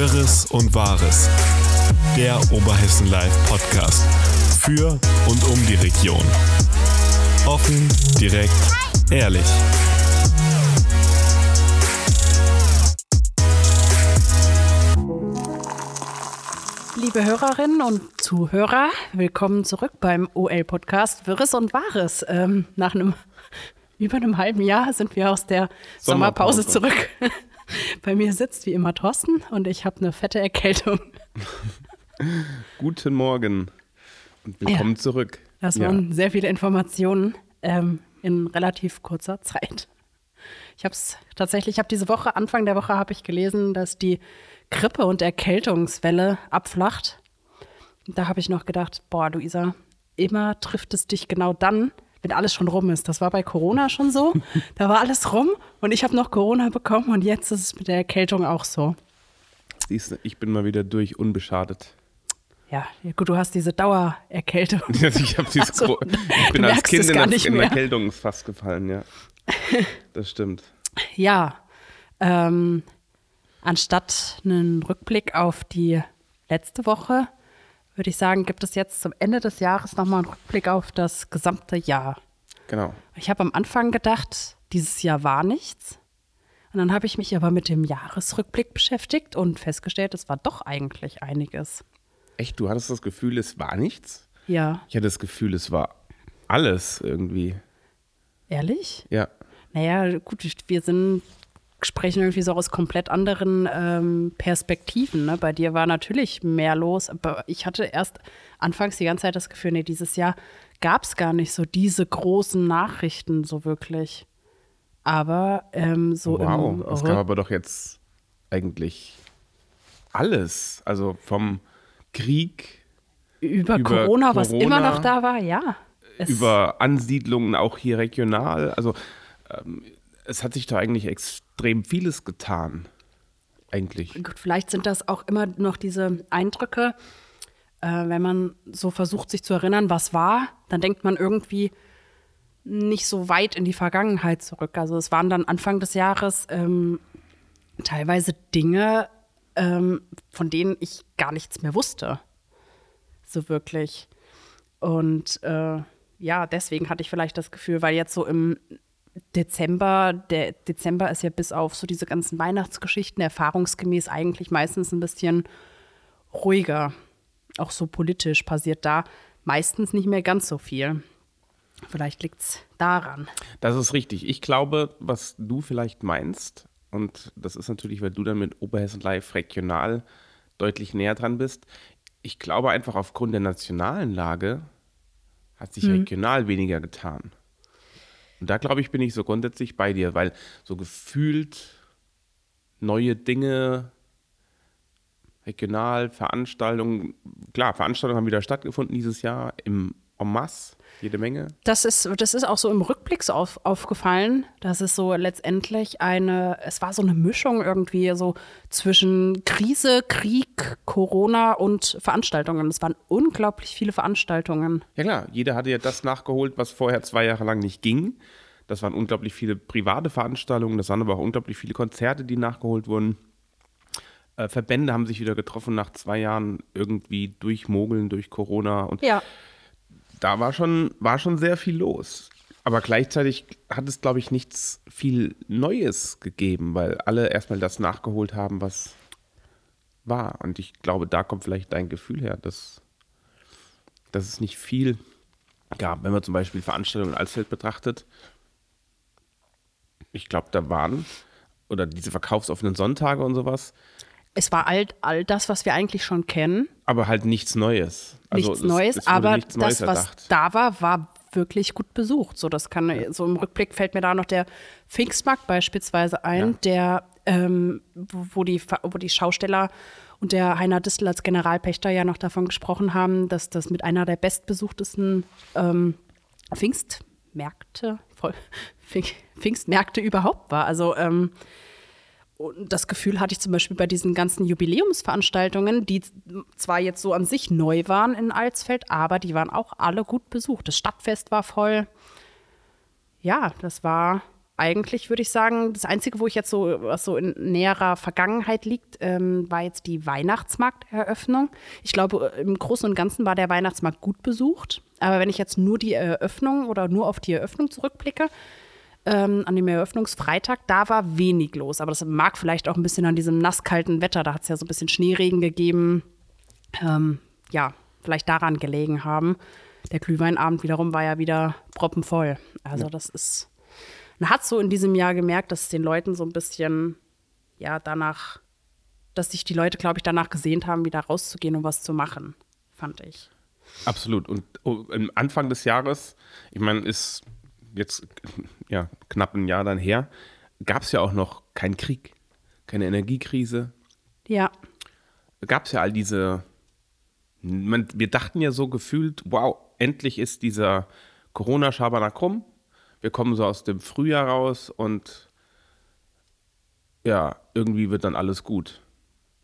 Wirres und Wahres. Der Oberhessen Live Podcast. Für und um die Region. Offen, direkt, ehrlich. Liebe Hörerinnen und Zuhörer, willkommen zurück beim OL-Podcast Wirres und Wahres. Ähm, nach einem über einem halben Jahr sind wir aus der Sommerpause, Sommerpause zurück. Bei mir sitzt wie immer Thorsten und ich habe eine fette Erkältung. Guten Morgen und willkommen ja, zurück. Das ja. waren sehr viele Informationen ähm, in relativ kurzer Zeit. Ich habe es tatsächlich, ich habe diese Woche, Anfang der Woche habe ich gelesen, dass die Grippe- und Erkältungswelle abflacht. Da habe ich noch gedacht, boah, Luisa, immer trifft es dich genau dann, wenn alles schon rum ist. Das war bei Corona schon so. Da war alles rum und ich habe noch Corona bekommen und jetzt ist es mit der Erkältung auch so. Siehst du, ich bin mal wieder durch, unbeschadet. Ja, gut, du hast diese Dauererkältung. ich, also, ich bin als Kind in, das, in Erkältungsfass gefallen, ja. Das stimmt. Ja, ähm, anstatt einen Rückblick auf die letzte Woche würde ich sagen, gibt es jetzt zum Ende des Jahres nochmal einen Rückblick auf das gesamte Jahr. Genau. Ich habe am Anfang gedacht, dieses Jahr war nichts. Und dann habe ich mich aber mit dem Jahresrückblick beschäftigt und festgestellt, es war doch eigentlich einiges. Echt? Du hattest das Gefühl, es war nichts? Ja. Ich hatte das Gefühl, es war alles irgendwie. Ehrlich? Ja. Naja, gut, wir sind sprechen irgendwie so aus komplett anderen ähm, Perspektiven. Ne? Bei dir war natürlich mehr los, aber ich hatte erst anfangs die ganze Zeit das Gefühl, nee, dieses Jahr gab es gar nicht so diese großen Nachrichten so wirklich. Aber ähm, so wow, im es gab aber doch jetzt eigentlich alles. Also vom Krieg über, über Corona, Corona, was immer noch da war, ja. Über Ansiedlungen auch hier regional. Also ähm, es hat sich doch eigentlich extrem vieles getan. Eigentlich. Gut, vielleicht sind das auch immer noch diese Eindrücke, äh, wenn man so versucht, sich zu erinnern, was war, dann denkt man irgendwie nicht so weit in die Vergangenheit zurück. Also es waren dann Anfang des Jahres ähm, teilweise Dinge, ähm, von denen ich gar nichts mehr wusste. So wirklich. Und äh, ja, deswegen hatte ich vielleicht das Gefühl, weil jetzt so im Dezember, der Dezember ist ja bis auf so diese ganzen Weihnachtsgeschichten erfahrungsgemäß eigentlich meistens ein bisschen ruhiger. Auch so politisch passiert da meistens nicht mehr ganz so viel. Vielleicht liegt es daran. Das ist richtig. Ich glaube, was du vielleicht meinst, und das ist natürlich, weil du dann mit Oberhessen Live regional deutlich näher dran bist. Ich glaube einfach aufgrund der nationalen Lage hat sich hm. regional weniger getan. Und da glaube ich, bin ich so grundsätzlich bei dir, weil so gefühlt neue Dinge, regional, Veranstaltungen, klar, Veranstaltungen haben wieder stattgefunden dieses Jahr im en masse jede Menge. Das ist, das ist auch so im Rückblick so auf, aufgefallen, dass es so letztendlich eine, es war so eine Mischung irgendwie so zwischen Krise, Krieg, Corona und Veranstaltungen. Es waren unglaublich viele Veranstaltungen. Ja klar, jeder hatte ja das nachgeholt, was vorher zwei Jahre lang nicht ging. Das waren unglaublich viele private Veranstaltungen, das waren aber auch unglaublich viele Konzerte, die nachgeholt wurden. Äh, Verbände haben sich wieder getroffen nach zwei Jahren irgendwie durchmogeln durch Corona und ja da war schon, war schon sehr viel los. Aber gleichzeitig hat es, glaube ich, nichts viel Neues gegeben, weil alle erstmal das nachgeholt haben, was war. Und ich glaube, da kommt vielleicht dein Gefühl her, dass, dass es nicht viel gab. Wenn man zum Beispiel Veranstaltungen in Alsfeld betrachtet, ich glaube, da waren, oder diese verkaufsoffenen Sonntage und sowas, es war all, all das, was wir eigentlich schon kennen. Aber halt nichts Neues. Also nichts es, Neues, es aber nichts Neues das, was erdacht. da war, war wirklich gut besucht. So, das kann, ja. so im Rückblick fällt mir da noch der Pfingstmarkt beispielsweise ein, ja. der, ähm, wo, die, wo die Schausteller und der Heiner Distel als Generalpächter ja noch davon gesprochen haben, dass das mit einer der bestbesuchtesten ähm, Pfingstmärkte, Pfingstmärkte überhaupt war. Also ähm, und das Gefühl hatte ich zum Beispiel bei diesen ganzen Jubiläumsveranstaltungen, die zwar jetzt so an sich neu waren in Alsfeld, aber die waren auch alle gut besucht. Das Stadtfest war voll. Ja, das war eigentlich würde ich sagen, das Einzige, wo ich jetzt so, was so in näherer Vergangenheit liegt, ähm, war jetzt die Weihnachtsmarkteröffnung. Ich glaube, im Großen und Ganzen war der Weihnachtsmarkt gut besucht. Aber wenn ich jetzt nur die Eröffnung oder nur auf die Eröffnung zurückblicke, ähm, an dem Eröffnungsfreitag, da war wenig los. Aber das mag vielleicht auch ein bisschen an diesem nasskalten Wetter, da hat es ja so ein bisschen Schneeregen gegeben, ähm, ja, vielleicht daran gelegen haben. Der Glühweinabend wiederum war ja wieder proppenvoll. Also ja. das ist man hat so in diesem Jahr gemerkt, dass es den Leuten so ein bisschen, ja, danach, dass sich die Leute, glaube ich, danach gesehnt haben, wieder rauszugehen und was zu machen, fand ich. Absolut. Und oh, am Anfang des Jahres, ich meine, ist jetzt ja, knapp ein Jahr dann her, gab es ja auch noch keinen Krieg, keine Energiekrise. Ja. Gab es ja all diese, man, wir dachten ja so gefühlt, wow, endlich ist dieser Corona-Schabernack rum wir kommen so aus dem Frühjahr raus und ja, irgendwie wird dann alles gut.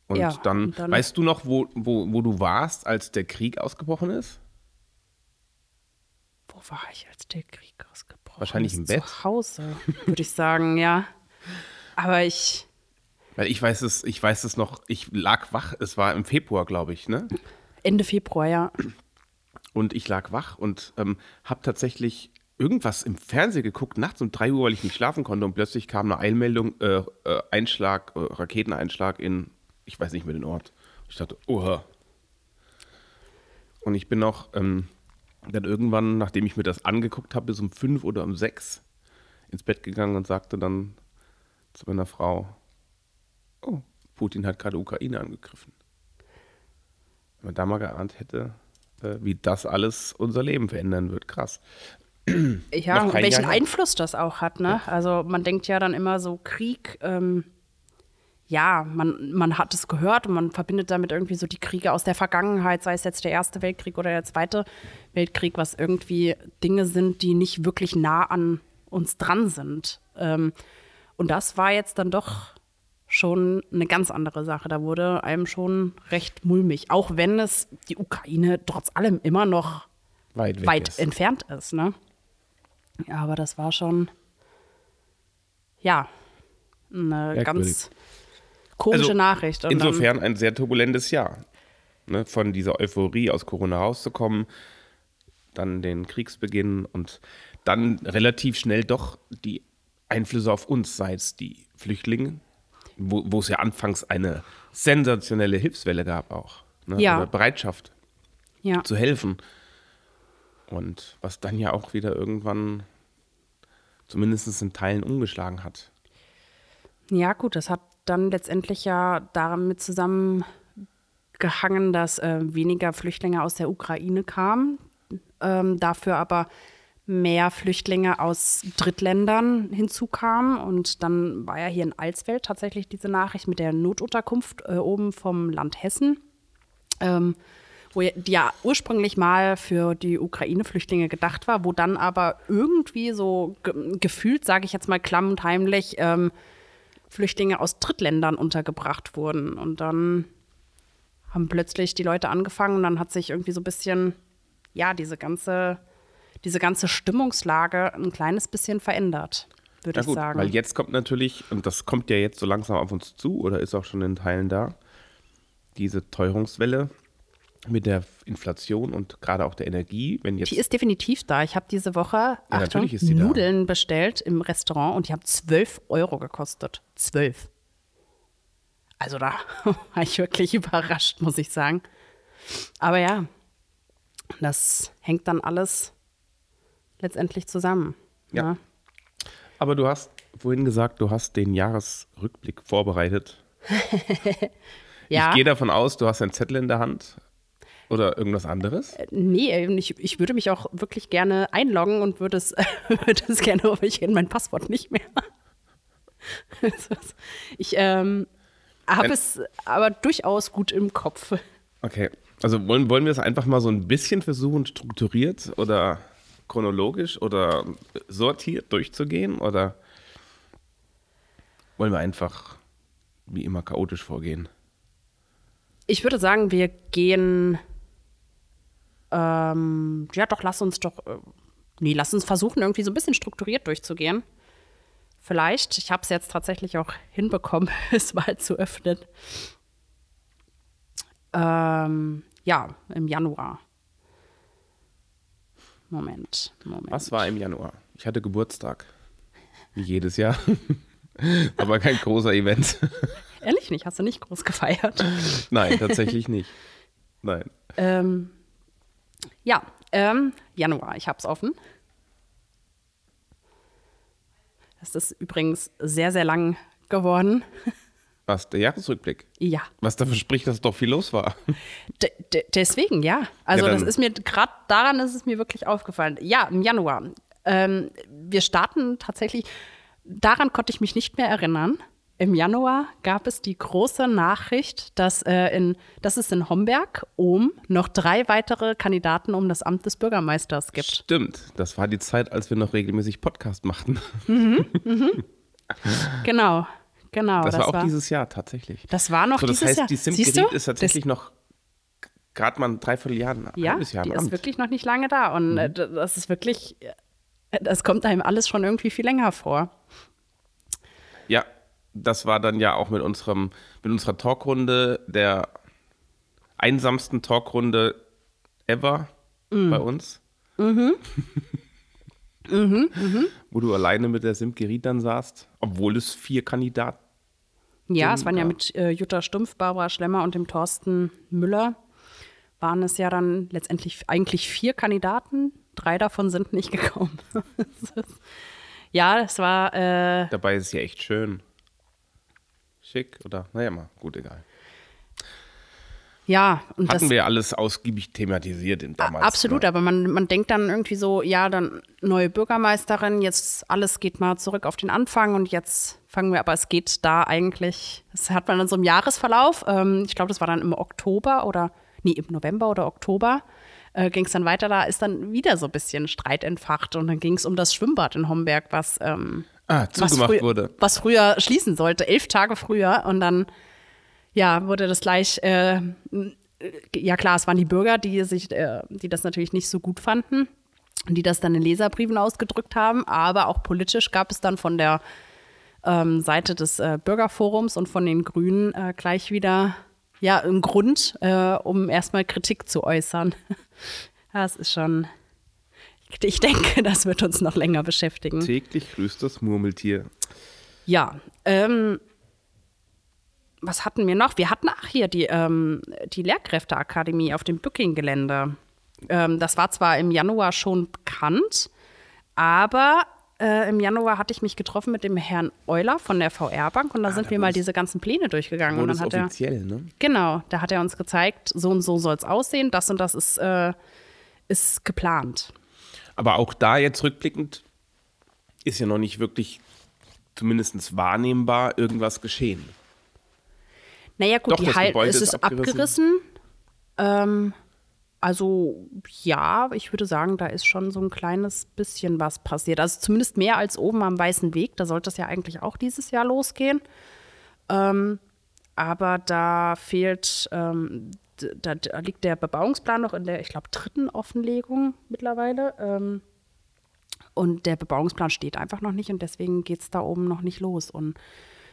Und, ja, dann, und dann, weißt du noch, wo, wo, wo du warst, als der Krieg ausgebrochen ist? Wo war ich, als der Krieg ausgebrochen Wahrscheinlich im Bett. Zu Hause, würde ich sagen, ja. Aber ich. Weil ich weiß es, ich weiß es noch, ich lag wach, es war im Februar, glaube ich, ne? Ende Februar, ja. Und ich lag wach und ähm, habe tatsächlich irgendwas im Fernsehen geguckt, nachts um 3 Uhr, weil ich nicht schlafen konnte und plötzlich kam eine Einmeldung, äh, äh, Einschlag, äh, Raketeneinschlag in, ich weiß nicht mehr den Ort. Ich dachte, oha. Und ich bin noch ähm, dann irgendwann, nachdem ich mir das angeguckt habe, bis um 5 oder um 6 ins Bett gegangen und sagte dann zu meiner Frau, oh, Putin hat gerade Ukraine angegriffen. Wenn man da mal geahnt hätte, äh, wie das alles unser Leben verändern wird, krass. Ja, und welchen Jahr Einfluss das auch hat. Ne? Ja. Also man denkt ja dann immer so, Krieg, ähm, ja, man, man hat es gehört und man verbindet damit irgendwie so die Kriege aus der Vergangenheit, sei es jetzt der Erste Weltkrieg oder der Zweite Weltkrieg, was irgendwie Dinge sind, die nicht wirklich nah an uns dran sind. Ähm, und das war jetzt dann doch schon eine ganz andere Sache. Da wurde einem schon recht mulmig, auch wenn es die Ukraine trotz allem immer noch weit, weit ist. entfernt ist. Ne? Ja, aber das war schon, ja, eine Merkwürdig. ganz komische also, Nachricht. Und insofern ein sehr turbulentes Jahr. Ne, von dieser Euphorie aus Corona rauszukommen, dann den Kriegsbeginn und dann relativ schnell doch die Einflüsse auf uns, sei es die Flüchtlinge, wo, wo es ja anfangs eine sensationelle Hilfswelle gab auch. Ne, ja. Bereitschaft ja. zu helfen. Und was dann ja auch wieder irgendwann zumindest in Teilen umgeschlagen hat. Ja, gut, das hat dann letztendlich ja damit zusammengehangen, dass äh, weniger Flüchtlinge aus der Ukraine kamen, ähm, dafür aber mehr Flüchtlinge aus Drittländern hinzukamen. Und dann war ja hier in Alsfeld tatsächlich diese Nachricht mit der Notunterkunft äh, oben vom Land Hessen. Ähm, wo die ja ursprünglich mal für die Ukraine-Flüchtlinge gedacht war, wo dann aber irgendwie so ge gefühlt, sage ich jetzt mal klamm und heimlich, ähm, Flüchtlinge aus Drittländern untergebracht wurden. Und dann haben plötzlich die Leute angefangen und dann hat sich irgendwie so ein bisschen, ja, diese ganze, diese ganze Stimmungslage ein kleines bisschen verändert, würde ich sagen. Weil jetzt kommt natürlich, und das kommt ja jetzt so langsam auf uns zu oder ist auch schon in Teilen da, diese Teuerungswelle, mit der Inflation und gerade auch der Energie, wenn jetzt. Die ist definitiv da. Ich habe diese Woche ja, Achtung, Nudeln da. bestellt im Restaurant und die haben 12 Euro gekostet. 12. Also da war ich wirklich überrascht, muss ich sagen. Aber ja, das hängt dann alles letztendlich zusammen. Ja. ja. Ne? Aber du hast vorhin gesagt, du hast den Jahresrückblick vorbereitet. ja. Ich gehe davon aus, du hast einen Zettel in der Hand. Oder irgendwas anderes? Äh, nee, ich, ich würde mich auch wirklich gerne einloggen und würde es, würde es gerne, aber ich kenne mein Passwort nicht mehr. ich ähm, habe es aber durchaus gut im Kopf. Okay, also wollen, wollen wir es einfach mal so ein bisschen versuchen, strukturiert oder chronologisch oder sortiert durchzugehen? Oder wollen wir einfach wie immer chaotisch vorgehen? Ich würde sagen, wir gehen ähm, ja, doch, lass uns doch, äh, nee, lass uns versuchen, irgendwie so ein bisschen strukturiert durchzugehen. vielleicht. Ich habe es jetzt tatsächlich auch hinbekommen, es mal zu öffnen. Ähm, ja, im Januar. Moment, Moment. Was war im Januar? Ich hatte Geburtstag. Wie jedes Jahr. Aber kein großer Event. Ehrlich nicht? Hast du nicht groß gefeiert? Nein, tatsächlich nicht. Nein. Ähm, ja, ähm, Januar, ich habe es offen. Das ist übrigens sehr, sehr lang geworden. Was, der Jahresrückblick? Ja. Was dafür spricht, dass doch viel los war. D deswegen, ja. Also Ja, das ist mir, gerade daran ist es mir wirklich aufgefallen. Ja, im Januar. Ähm, wir starten tatsächlich, daran konnte ich mich nicht mehr erinnern. Im Januar gab es die große Nachricht, dass, äh, in, dass es in Homberg oben noch drei weitere Kandidaten um das Amt des Bürgermeisters gibt. Stimmt, das war die Zeit, als wir noch regelmäßig Podcast machten. Genau, genau. Das, war auch dieses Jahr tatsächlich. Das war noch so, das dieses heißt, Jahr. die Sim Siehst Geriet du? ist tatsächlich noch gerade mal ein Dreivierteljahr, ein Ja, halbes Jahr die im ist Amt. wirklich noch nicht lange da. Und Mhm. äh, das ist wirklich, äh, das kommt einem alles schon irgendwie viel länger vor. Ja, das war dann ja auch mit unserem, mit unserer Talkrunde, der einsamsten Talkrunde ever Mm. bei uns. Mhm. Wo du alleine mit der Simgerit dann saßt, obwohl es vier Kandidaten. Ja, es waren ja mit äh, Jutta Stumpf, Barbara Schlemmer und dem Thorsten Müller, waren es ja dann letztendlich eigentlich vier Kandidaten. Drei davon sind nicht gekommen. Ja, das war, äh, Dabei ist es ja echt schön. Schick oder, naja, mal, gut, egal. ja, und Hatten das, wir alles ausgiebig thematisiert in damals. Absolut, ne? aber man, man denkt dann irgendwie so, ja, dann neue Bürgermeisterin, jetzt alles geht mal zurück auf den Anfang und jetzt fangen wir, aber es geht da eigentlich, das hat man dann so im Jahresverlauf, ähm, ich glaube, das war dann im Oktober oder, nee, im November oder Oktober, äh, ging es dann weiter, da ist dann wieder so ein bisschen Streit entfacht und dann ging es um das Schwimmbad in Homberg, was, ähm, Ah, was, zugemacht früh- wurde. was früher schließen sollte, elf Tage früher und dann ja, wurde das gleich, äh, ja klar, es waren die Bürger, die sich, äh, die das natürlich nicht so gut fanden und die das dann in Leserbriefen ausgedrückt haben, aber auch politisch gab es dann von der ähm, Seite des äh, Bürgerforums und von den Grünen äh, gleich wieder ja einen Grund, äh, um erstmal Kritik zu äußern. Das ist schon, ich denke, das wird uns noch länger beschäftigen. Täglich grüßt das Murmeltier. Ja, ähm, was hatten wir noch? Wir hatten, ach hier, die, ähm, die Lehrkräfteakademie auf dem Bücking-Gelände. Ähm, das war zwar im Januar schon bekannt, aber äh, im Januar hatte ich mich getroffen mit dem Herrn Euler von der VR-Bank und da sind da wir mal diese ganzen Pläne durchgegangen. Und dann hat er, offiziell, ne? genau, da hat er uns gezeigt, so und so soll es aussehen, das und das ist, äh, ist geplant. Aber auch da jetzt rückblickend ist ja noch nicht wirklich, zumindest wahrnehmbar, irgendwas geschehen. Naja, gut, Doch, die Gebäude es ist ist abgerissen. Ähm, also ja, ich würde sagen, da ist schon so ein kleines bisschen was passiert. Also zumindest mehr als oben am Weißen Weg. Da sollte es ja eigentlich auch dieses Jahr losgehen. Ähm, aber da fehlt, ähm, da, liegt der Bebauungsplan noch in der, ich glaube, dritten Offenlegung mittlerweile. Ähm, und der Bebauungsplan steht einfach noch nicht und deswegen geht es da oben noch nicht los. Und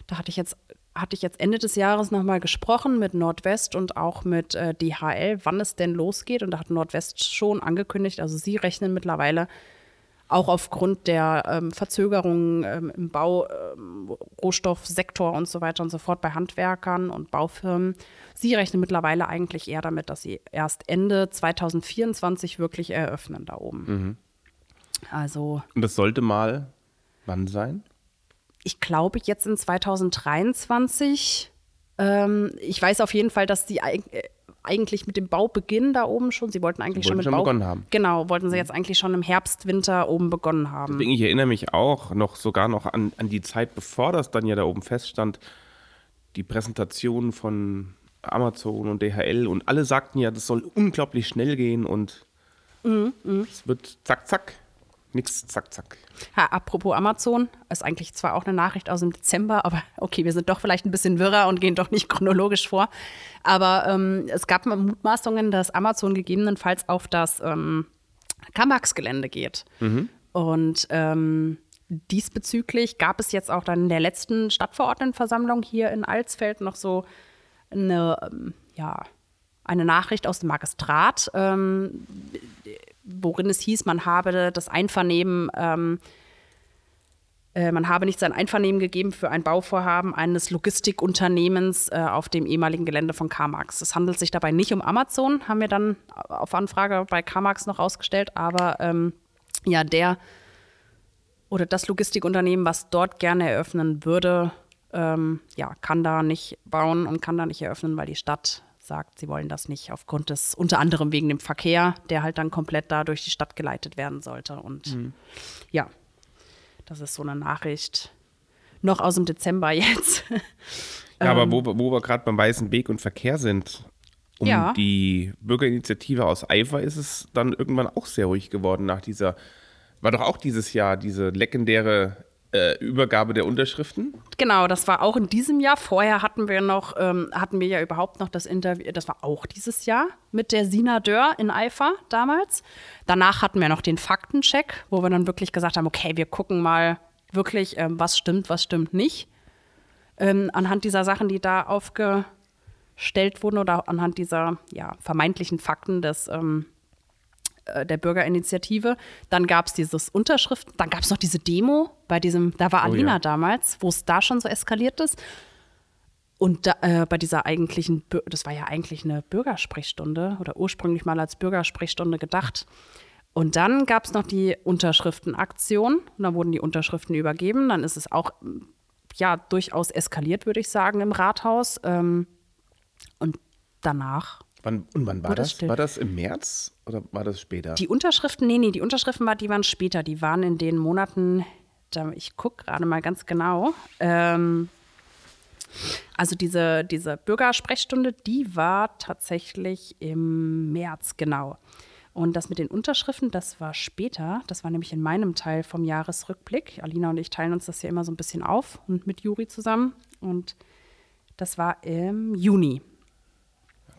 da hatte ich jetzt, hatte ich jetzt Ende des Jahres nochmal gesprochen mit Nordwest und auch mit äh, DHL, wann es denn losgeht. Und da hat Nordwest schon angekündigt, also sie rechnen mittlerweile auch aufgrund der ähm, Verzögerungen ähm, im Bau, ähm, Rohstoffsektor und so weiter und so fort bei Handwerkern und Baufirmen. Sie rechnen mittlerweile eigentlich eher damit, dass sie erst Ende 2024 wirklich eröffnen da oben. Also Und das sollte mal wann sein? ich glaube jetzt in 2023. Ähm, ich weiß auf jeden Fall, dass die äh, eigentlich mit dem Baubeginn da oben schon, sie wollten eigentlich Sie schon wollten mit schon Bau begonnen haben. Genau, wollten sie jetzt eigentlich schon im Herbst, Winter oben begonnen haben. Deswegen, ich erinnere mich auch noch sogar noch an, an die Zeit, bevor das dann ja da oben feststand, die Präsentation von Amazon und DHL und alle sagten ja, das soll unglaublich schnell gehen und Mhm, es wird zack, zack, nichts zack, zack. Ha, apropos Amazon, ist eigentlich zwar auch eine Nachricht aus dem Dezember, aber okay, wir sind doch vielleicht ein bisschen wirrer und gehen doch nicht chronologisch vor. Aber ähm, es gab Mutmaßungen, dass Amazon gegebenenfalls auf das ähm, Kamax-Gelände geht. Und ähm, diesbezüglich gab es jetzt auch dann in der letzten Stadtverordnetenversammlung hier in Alsfeld noch so eine, ähm, ja, eine Nachricht aus dem Magistrat, ähm, worin es hieß, man habe das Einvernehmen ähm, äh, man habe nicht sein Einvernehmen gegeben für ein Bauvorhaben eines Logistikunternehmens äh, auf dem ehemaligen Gelände von Carmax. Es handelt sich dabei nicht um Amazon, haben wir dann auf Anfrage bei Carmax noch ausgestellt, aber ähm, ja, der oder das Logistikunternehmen, was dort gerne eröffnen würde, ähm, ja, kann da nicht bauen und kann da nicht eröffnen, weil die Stadt sagt, sie wollen das nicht aufgrund des, unter anderem wegen dem Verkehr, der halt dann komplett da durch die Stadt geleitet werden sollte. Und mhm. ja, das ist so eine Nachricht noch aus dem Dezember jetzt. Ja, aber wo, wo wir gerade beim Weißen Weg und Verkehr sind, um ja. die Bürgerinitiative aus Eifer ist es dann irgendwann auch sehr ruhig geworden nach dieser, war doch auch dieses Jahr diese legendäre äh, Übergabe der Unterschriften? Genau, das war auch in diesem Jahr. Vorher hatten wir noch, ähm, hatten wir ja überhaupt noch das Interview, das war auch dieses Jahr mit der Sina Dörr in Eifer damals. Danach hatten wir noch den Faktencheck, wo wir dann wirklich gesagt haben, okay, wir gucken mal wirklich, ähm, was stimmt, was stimmt nicht. Ähm, anhand dieser Sachen, die da aufgestellt wurden oder anhand dieser ja, vermeintlichen Fakten des ähm, äh, der Bürgerinitiative. Dann gab es dieses Unterschrift, dann gab es noch diese Demo bei diesem, da war Alina oh, ja. damals, wo es da schon so eskaliert ist. Und da, äh, bei dieser eigentlichen, das war ja eigentlich eine Bürgersprechstunde oder ursprünglich mal als Bürgersprechstunde gedacht. Und dann gab es noch die Unterschriftenaktion. Und dann wurden die Unterschriften übergeben. Dann ist es auch ja durchaus eskaliert, würde ich sagen, im Rathaus. Ähm, und danach Wann, und wann war das? das war das im März oder war das später? Die Unterschriften, nee, nee, die Unterschriften war, die waren später. Die waren in den Monaten, ich gucke gerade mal ganz genau. Ähm, also diese, diese Bürgersprechstunde, die war tatsächlich im März, genau. Und das mit den Unterschriften, das war später. Das war nämlich in meinem Teil vom Jahresrückblick. Alina und ich teilen uns das ja immer so ein bisschen auf und mit Juri zusammen. Und das war im Juni.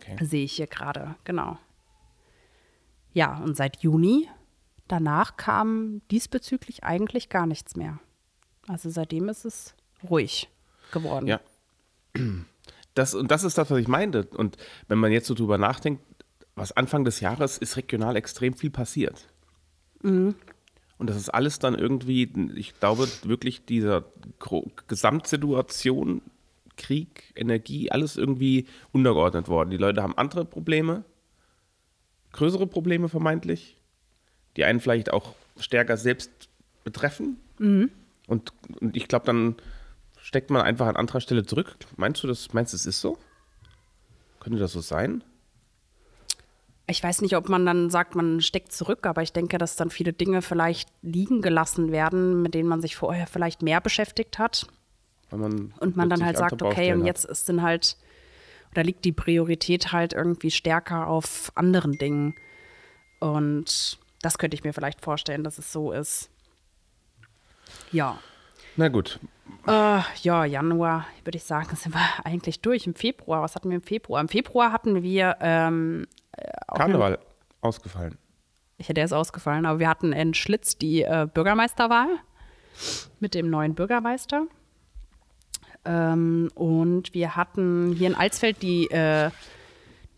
Okay. Sehe ich hier gerade, genau. Ja, und seit Juni danach kam diesbezüglich eigentlich gar nichts mehr. Also seitdem ist es ruhig geworden. Ja. Das, und das ist das, was ich meinte. Und wenn man jetzt so drüber nachdenkt, was Anfang des Jahres ist regional extrem viel passiert. Mhm. Und das ist alles dann irgendwie, ich glaube wirklich dieser Gesamtsituation Krieg, Energie, alles irgendwie untergeordnet worden. Die Leute haben andere Probleme, größere Probleme vermeintlich, die einen vielleicht auch stärker selbst betreffen. Mhm. Und, und ich glaube, dann steckt man einfach an anderer Stelle zurück. Meinst du, das, meinst du, es ist so? Könnte das so sein? Ich weiß nicht, ob man dann sagt, man steckt zurück, aber ich denke, dass dann viele Dinge vielleicht liegen gelassen werden, mit denen man sich vorher vielleicht mehr beschäftigt hat. Man und man dann halt sagt, okay, und jetzt ist dann halt, oder liegt die Priorität halt irgendwie stärker auf anderen Dingen. Und das könnte ich mir vielleicht vorstellen, dass es so ist. Ja. Na gut. Äh, ja, Januar, würde ich sagen, sind wir eigentlich durch. Im Februar, was hatten wir im Februar? Im Februar hatten wir ähm, äh, Karneval ausgefallen. Ich hätte es ausgefallen, aber wir hatten in Schlitz die äh, Bürgermeisterwahl mit dem neuen Bürgermeister. Ähm, und wir hatten hier in Alsfeld die, äh,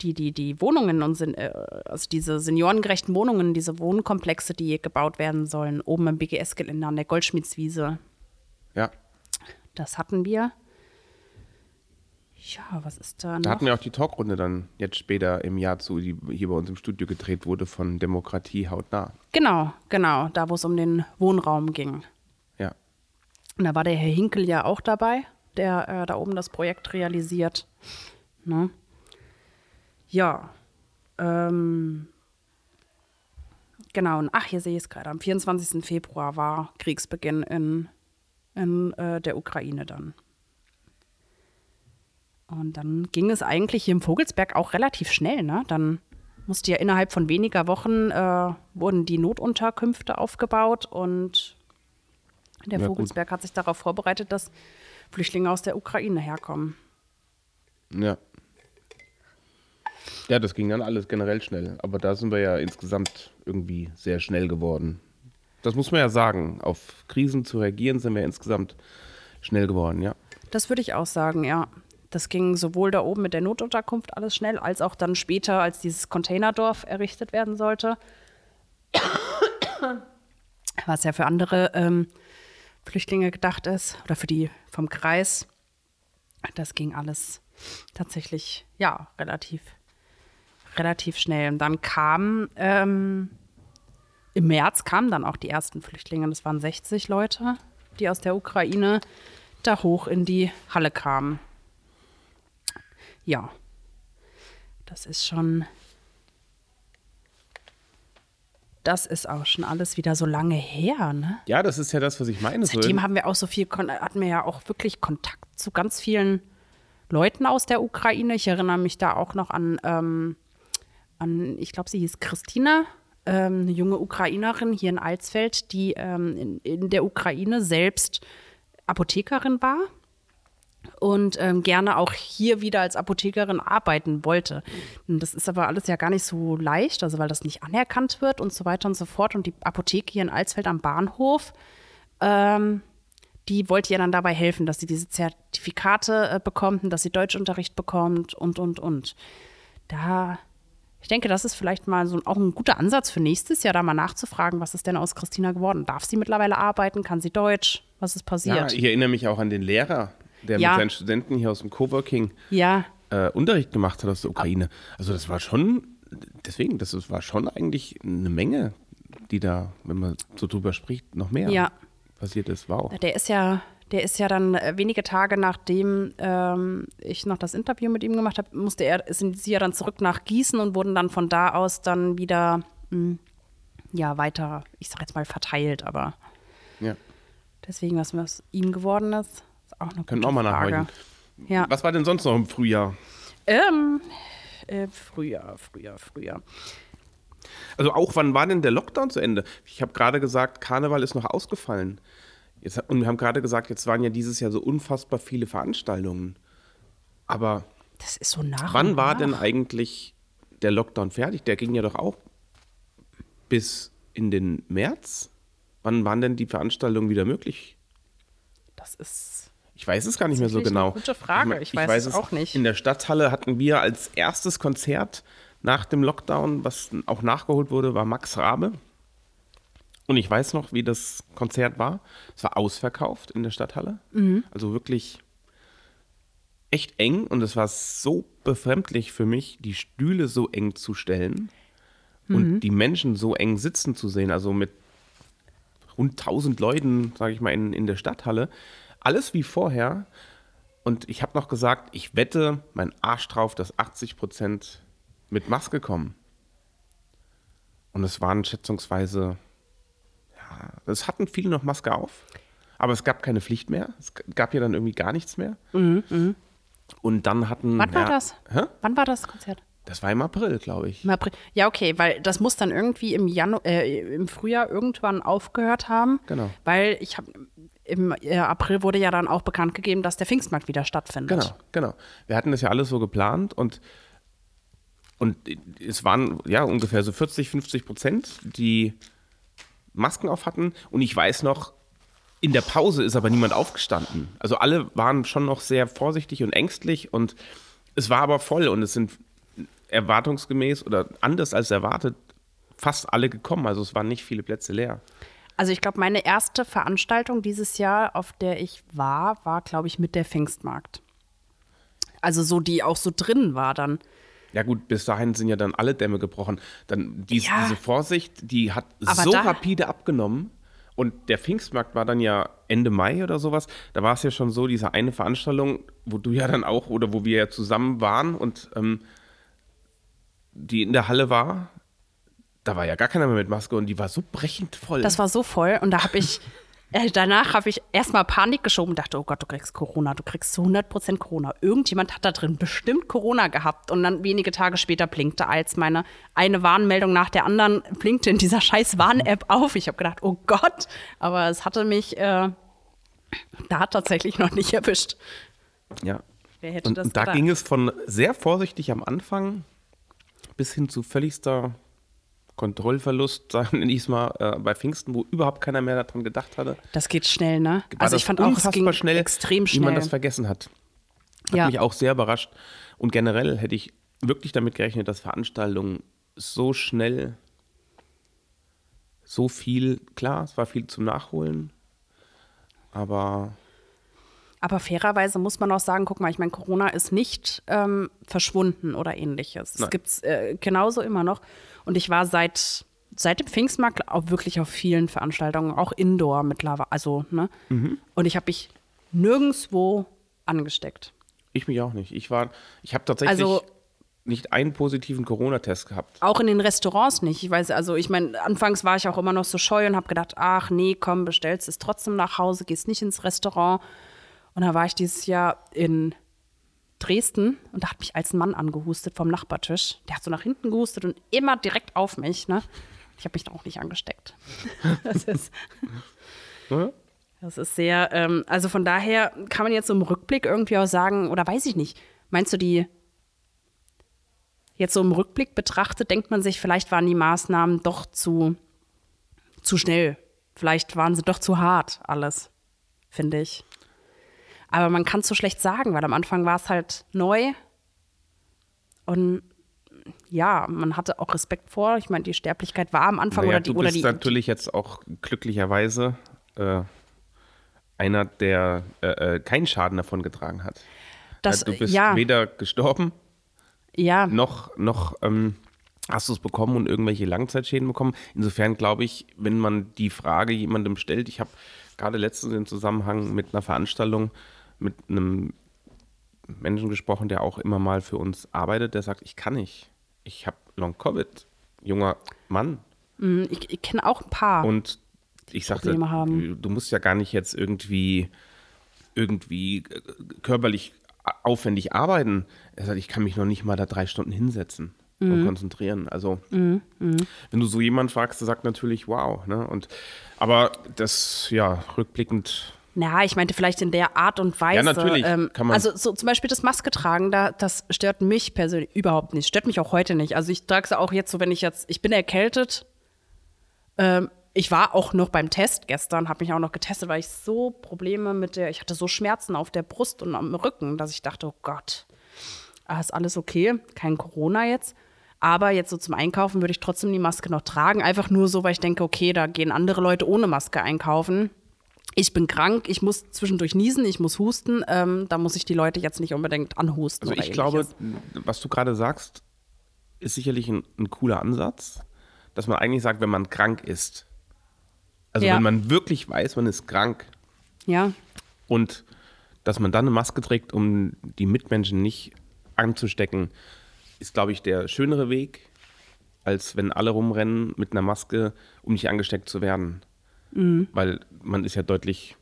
die, die, die Wohnungen und äh, also diese seniorengerechten Wohnungen, diese Wohnkomplexe, die gebaut werden sollen, oben im BGS-Gelände an der Goldschmiedswiese. Ja. Das hatten wir. Ja, was ist da noch? Da hatten wir auch die Talkrunde dann jetzt später im Jahr zu, die hier bei uns im Studio gedreht wurde von Demokratie hautnah. Genau, genau, da wo es um den Wohnraum ging. Ja. Und da war der Herr Hinkel ja auch dabei der äh, da oben das Projekt realisiert. Ne? Ja. Ähm, genau, und ach, hier sehe ich es gerade. Am 24. Februar war Kriegsbeginn in, in äh, der Ukraine dann. Und dann ging es eigentlich hier im Vogelsberg auch relativ schnell. Ne? Dann musste ja innerhalb von weniger Wochen äh, wurden die Notunterkünfte aufgebaut und der ja, Vogelsberg gut. hat sich darauf vorbereitet, dass Flüchtlinge aus der Ukraine herkommen. Ja. Ja, das ging dann alles generell schnell. Aber da sind wir ja insgesamt irgendwie sehr schnell geworden. Das muss man ja sagen. Auf Krisen zu reagieren sind wir insgesamt schnell geworden, ja. Das würde ich auch sagen, ja. Das ging sowohl da oben mit der Notunterkunft alles schnell, als auch dann später, als dieses Containerdorf errichtet werden sollte. Was ja für andere ähm, Flüchtlinge gedacht ist oder für die vom Kreis. Das ging alles tatsächlich, ja, relativ, relativ schnell. Und dann kam, ähm, im März kamen dann auch die ersten Flüchtlinge. Das waren 60 Leute, die aus der Ukraine da hoch in die Halle kamen. Ja, das ist schon. Das ist auch schon alles wieder so lange her, ne? Ja, das ist ja das, was ich meine. So Seitdem haben wir auch so viel, hatten wir ja auch wirklich Kontakt zu ganz vielen Leuten aus der Ukraine. Ich erinnere mich da auch noch an, ähm, an ich glaube, sie hieß Christina, ähm, eine junge Ukrainerin hier in Alsfeld, die ähm, in, in der Ukraine selbst Apothekerin war und ähm, gerne auch hier wieder als Apothekerin arbeiten wollte. Und das ist aber alles ja gar nicht so leicht, also weil das nicht anerkannt wird und so weiter und so fort. Und die Apotheke hier in Alsfeld am Bahnhof, ähm, die wollte ihr dann dabei helfen, dass sie diese Zertifikate äh, bekommt dass sie Deutschunterricht bekommt und, und, und. Da, ich denke, das ist vielleicht mal so auch ein guter Ansatz für nächstes Jahr, da mal nachzufragen, was ist denn aus Christina geworden? Darf sie mittlerweile arbeiten? Kann sie Deutsch? Was ist ja, passiert? ich erinnere mich auch an den Lehrer, der Ja. mit seinen Studenten hier aus dem Coworking Ja, äh, Unterricht gemacht hat aus der Ukraine. Also das war schon, deswegen, das war schon eigentlich eine Menge, die da, wenn man so drüber spricht, noch mehr Ja. passiert ist. Wow. Der ist ja, der ist ja dann äh, wenige Tage nachdem ähm, ich noch das Interview mit ihm gemacht habe, musste er, sind sie ja dann zurück nach Gießen und wurden dann von da aus dann wieder mh, ja weiter, ich sag jetzt mal verteilt, aber Ja. deswegen, was aus ihm geworden ist auch eine Können gute auch mal Frage. nachhorchen. Ja. Was war denn sonst noch im Frühjahr? Ähm, äh, Frühjahr, Frühjahr, Frühjahr. Also auch, wann war denn der Lockdown zu Ende? Ich habe gerade gesagt, Karneval ist noch ausgefallen. Jetzt, und wir haben gerade gesagt, jetzt waren ja dieses Jahr so unfassbar viele Veranstaltungen. Aber Das ist so nach. wann war nach. denn eigentlich der Lockdown fertig? Der ging ja doch auch bis in den März. Wann waren denn die Veranstaltungen wieder möglich? Das ist. Ich weiß es gar nicht mehr so genau. eine gute Frage. mein, Ich weiß es auch nicht. In der Stadthalle hatten wir als erstes Konzert nach dem Lockdown, was auch nachgeholt wurde, war Max Rabe. Und ich weiß noch, wie das Konzert war. Es war ausverkauft in der Stadthalle. Mhm. Also wirklich echt eng. Und es war so befremdlich für mich, die Stühle so eng zu stellen Mhm. und die Menschen so eng sitzen zu sehen. Also mit rund 1000 Leuten, sage ich mal, in, in der Stadthalle. Alles wie vorher. Und ich habe noch gesagt, ich wette mein Arsch drauf, dass 80 Prozent mit Maske kommen. Und es waren schätzungsweise, ja, es hatten viele noch Maske auf, aber es gab keine Pflicht mehr. Es gab ja dann irgendwie gar nichts mehr. Und dann hatten. Wann war ja, das? Hä? Wann war das Konzert? Das war im April, glaube ich. Im April. Ja, okay, weil das muss dann irgendwie im Janu äh, im Frühjahr irgendwann aufgehört haben. Genau. Weil ich habe im äh, April wurde ja dann auch bekannt gegeben, dass der Pfingstmarkt wieder stattfindet. Genau, genau. Wir hatten das ja alles so geplant und, und es waren ja ungefähr so 40, 50 Prozent, die Masken auf hatten. Und ich weiß noch, in der Pause ist aber niemand aufgestanden. Also alle waren schon noch sehr vorsichtig und ängstlich und es war aber voll und es sind erwartungsgemäß oder anders als erwartet fast alle gekommen. Also es waren nicht viele Plätze leer. Also ich glaube, meine erste Veranstaltung dieses Jahr, auf der ich war, war, glaube ich, mit der Pfingstmarkt. Also so, die auch so drin war dann. Ja gut, bis dahin sind ja dann alle Dämme gebrochen. Dann dies, Ja. diese Vorsicht, die hat Aber so rapide abgenommen. Und der Pfingstmarkt war dann ja Ende Mai oder sowas. Da war es ja schon so, diese eine Veranstaltung, wo du ja dann auch oder wo wir ja zusammen waren und ähm, die in der Halle war, da war ja gar keiner mehr mit Maske und die war so brechend voll. Das war so voll und da habe ich, äh, danach habe ich erstmal Panik geschoben und dachte, oh Gott, du kriegst Corona, du kriegst zu 100% Corona. Irgendjemand hat da drin bestimmt Corona gehabt und dann wenige Tage später blinkte als meine eine Warnmeldung nach der anderen blinkte in dieser scheiß Warn-App auf. Ich habe gedacht, oh Gott, aber es hatte mich äh, da tatsächlich noch nicht erwischt. ja. Wer hätte Und, das und da gedacht? ging es von sehr vorsichtig am Anfang bis hin zu völligster Kontrollverlust, sagen wir es mal, äh, bei Pfingsten, wo überhaupt keiner mehr daran gedacht hatte. Das geht schnell, ne? Also ich fand auch, es ging schnell, extrem wie man schnell. das vergessen hat. Hat Ja. mich auch sehr überrascht. Und generell hätte ich wirklich damit gerechnet, dass Veranstaltungen so schnell, so viel, klar, es war viel zum Nachholen, aber Aber fairerweise muss man auch sagen, guck mal, ich meine, Corona ist nicht ähm, verschwunden oder ähnliches. Es gibt es äh, genauso immer noch. Und ich war seit, seit dem Pfingstmarkt auch wirklich auf vielen Veranstaltungen, auch Indoor mittlerweile. Also, ne? Mhm. Und ich habe mich nirgendwo angesteckt. ich mich auch nicht. Ich war, ich habe tatsächlich Also- nicht einen positiven Corona-Test gehabt. Auch in den Restaurants nicht. Ich weiß, also ich meine, anfangs war ich auch immer noch so scheu und habe gedacht, ach nee, komm, bestellst es trotzdem nach Hause, gehst nicht ins Restaurant. Und da war ich dieses Jahr in Dresden und da hat mich als Mann angehustet vom Nachbartisch. Der hat so nach hinten gehustet und immer direkt auf mich. Ne? Ich habe mich da auch nicht angesteckt. das ist, das ist sehr, ähm, also von daher kann man jetzt so im Rückblick irgendwie auch sagen, oder weiß ich nicht, meinst du die, jetzt so im Rückblick betrachtet, denkt man sich, vielleicht waren die Maßnahmen doch zu, zu schnell. Vielleicht waren sie doch zu hart, alles, finde ich. Aber man kann es so schlecht sagen, weil am Anfang war es halt neu. Und ja, man hatte auch Respekt vor. Ich meine, die Sterblichkeit war am Anfang Naja, oder die, du bist die, natürlich jetzt auch glücklicherweise äh, einer, der äh, äh, keinen Schaden davon getragen hat. das, Äh, du bist ja, weder gestorben, ja, noch, noch ähm, hast du es bekommen und irgendwelche Langzeitschäden bekommen. Insofern glaube ich, wenn man die Frage jemandem stellt, ich habe gerade letztens im Zusammenhang mit einer Veranstaltung mit einem Menschen gesprochen, der auch immer mal für uns arbeitet, der sagt, ich kann nicht. Ich habe Long-Covid, junger Mann. mm, ich, ich kenne auch ein paar. Und ich sagte, du musst ja gar nicht jetzt irgendwie, irgendwie äh, körperlich aufwendig arbeiten. Er sagt, ich kann mich noch nicht mal da drei Stunden hinsetzen Mhm. und konzentrieren. Also, wenn du so jemanden fragst, der sagt natürlich, wow. Ne? Und, aber das, ja, rückblickend, Na, ich meinte vielleicht in der Art und Weise. Ja, natürlich, Ähm, kann man- Also so zum Beispiel das Maske tragen, da, das stört mich persönlich überhaupt nicht. Stört mich auch heute nicht. Also ich trage es auch jetzt so, wenn ich jetzt, ich bin erkältet. Ähm, ich war auch noch beim Test gestern, habe mich auch noch getestet, weil ich so Probleme mit der, ich hatte so Schmerzen auf der Brust und am Rücken, dass ich dachte, oh Gott, ah, ist alles okay, kein Corona jetzt. Aber jetzt so zum Einkaufen würde ich trotzdem die Maske noch tragen. Einfach nur so, weil ich denke, okay, da gehen andere Leute ohne Maske einkaufen. Ich bin krank, ich muss zwischendurch niesen, ich muss husten. Ähm, da muss ich die Leute jetzt nicht unbedingt anhusten. also ich glaube, was du gerade sagst, ist sicherlich ein, ein cooler Ansatz, dass man eigentlich sagt, wenn man krank ist, also Ja. wenn man wirklich weiß, man ist krank, Ja, Und dass man dann eine Maske trägt, um die Mitmenschen nicht anzustecken, ist, glaube ich, der schönere Weg, als wenn alle rumrennen mit einer Maske, um nicht angesteckt zu werden. Weil man ist ja deutlich,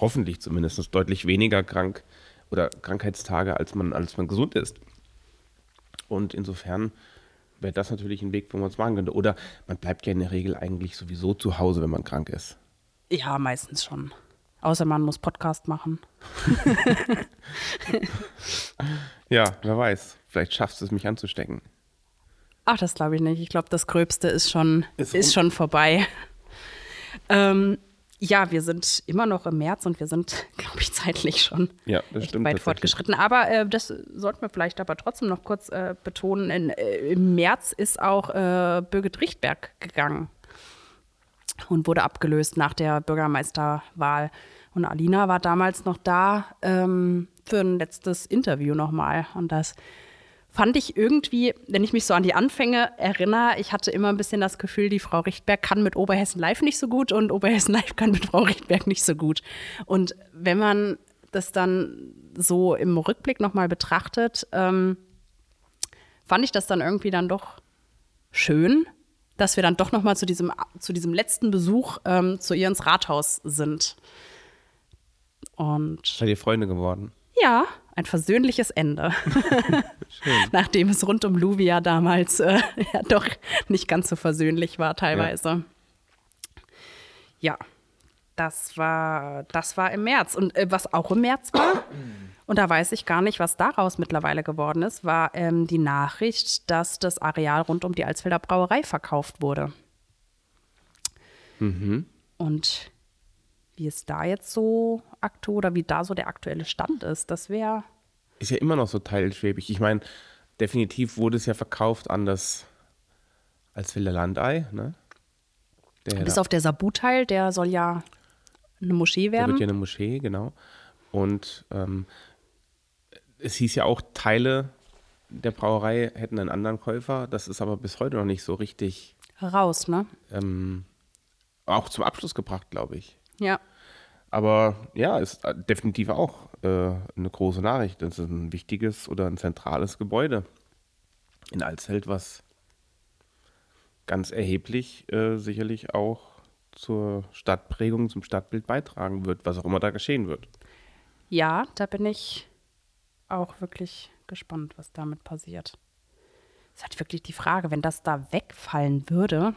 hoffentlich zumindest, deutlich weniger krank oder Krankheitstage, als man, als man gesund ist. Und insofern wäre das natürlich ein Weg, wo man es machen könnte. Oder man bleibt ja in der Regel eigentlich sowieso zu Hause, wenn man krank ist. ja, meistens schon. Außer man muss Podcast machen. Ja, wer weiß. Vielleicht schaffst du es, mich anzustecken. Ach, das glaube ich nicht. Ich glaube, das Gröbste ist schon, Ist ist, schon vorbei. Ähm, ja, wir sind immer noch im März und wir sind, glaube ich, zeitlich schon Ja, weit fortgeschritten. Aber äh, das sollten wir vielleicht aber trotzdem noch kurz äh, betonen. In, äh, Im März ist auch äh, Birgit Richtberg gegangen und wurde abgelöst nach der Bürgermeisterwahl. Und Alina war damals noch da ähm, für ein letztes Interview nochmal. Und das fand ich irgendwie, wenn ich mich so an die Anfänge erinnere, ich hatte immer ein bisschen das Gefühl, die Frau Richtberg kann mit Oberhessen Live nicht so gut und Oberhessen Live kann mit Frau Richtberg nicht so gut. Und wenn man das dann so im Rückblick nochmal betrachtet, ähm, fand ich das dann irgendwie dann doch schön, dass wir dann doch nochmal zu diesem, zu diesem letzten Besuch ähm, zu ihr ins Rathaus sind. Und Seid ihr Freunde geworden? ja, ein versöhnliches Ende. Nachdem es rund um Luvia damals äh, ja doch nicht ganz so versöhnlich war teilweise. Ja, das war, das war im März. Und äh, was auch im März war, Und da weiß ich gar nicht, was daraus mittlerweile geworden ist, war ähm, die Nachricht, dass das Areal rund um die Alsfelder Brauerei verkauft wurde. Und wie es da jetzt so aktuell oder wie da so der aktuelle Stand ist, das wäre. Ist ja immer noch so teilschwebig. Ich meine, definitiv wurde es ja verkauft an das Alsfelder Landei, ne? Der, Bis auf der Sabu-Teil, der soll ja eine Moschee der werden. wird ja eine Moschee, genau. Und ähm, es hieß ja auch, Teile der Brauerei hätten einen anderen Käufer. Das ist aber bis heute noch nicht so richtig Raus, ne? ähm, auch zum Abschluss gebracht, glaube ich. Ja. Aber ja, ist äh, definitiv auch äh, eine große Nachricht. Das ist ein wichtiges oder ein zentrales Gebäude in Alsfeld, was ganz erheblich äh, sicherlich auch zur Stadtprägung, zum Stadtbild beitragen wird, was auch immer da geschehen wird. Ja, da bin ich auch wirklich gespannt, was damit passiert. Es ist halt wirklich die Frage, wenn das da wegfallen würde,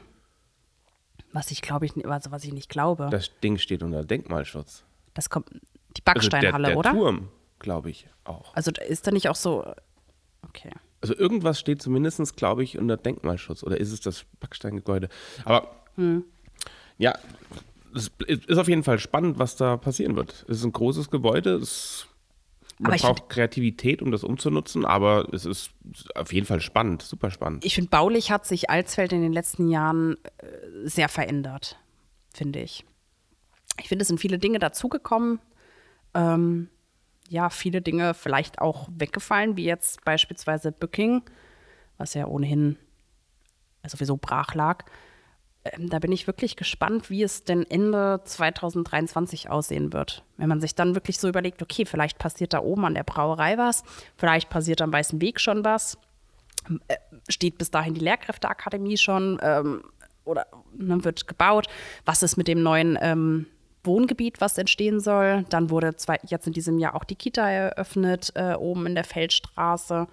was ich glaube ich, also was ich nicht glaube, Das Ding steht unter Denkmalschutz. das kommt die Also Backsteinhalle, der, der oder? Turm, glaube ich, auch. Also ist da nicht auch so Okay. Also irgendwas steht zumindest, glaube ich, unter Denkmalschutz. Oder ist es das Backsteingebäude? Aber ja, es ist auf jeden Fall spannend, was da passieren wird. Es ist ein großes Gebäude. Es, man braucht Kreativität, um das umzunutzen, aber es ist auf jeden Fall spannend, super spannend. Ich finde, baulich hat sich Alsfeld in den letzten Jahren äh, sehr verändert, finde ich. Ich finde, es sind viele Dinge dazugekommen. Ähm, ja, viele Dinge vielleicht auch weggefallen, wie jetzt beispielsweise Bücking, was ja ohnehin sowieso brach lag. Ähm, da bin ich wirklich gespannt, wie es denn Ende 2023 aussehen wird. Wenn man sich dann wirklich so überlegt, okay, vielleicht passiert da oben an der Brauerei was, vielleicht passiert am Weißen Weg schon was steht bis dahin die Lehrkräfteakademie schon ähm, oder ne, wird gebaut. Was ist mit dem neuen ähm, Wohngebiet, was entstehen soll? Dann wurde zwei, jetzt in diesem Jahr auch die Kita eröffnet, äh, oben in der Feldstraße.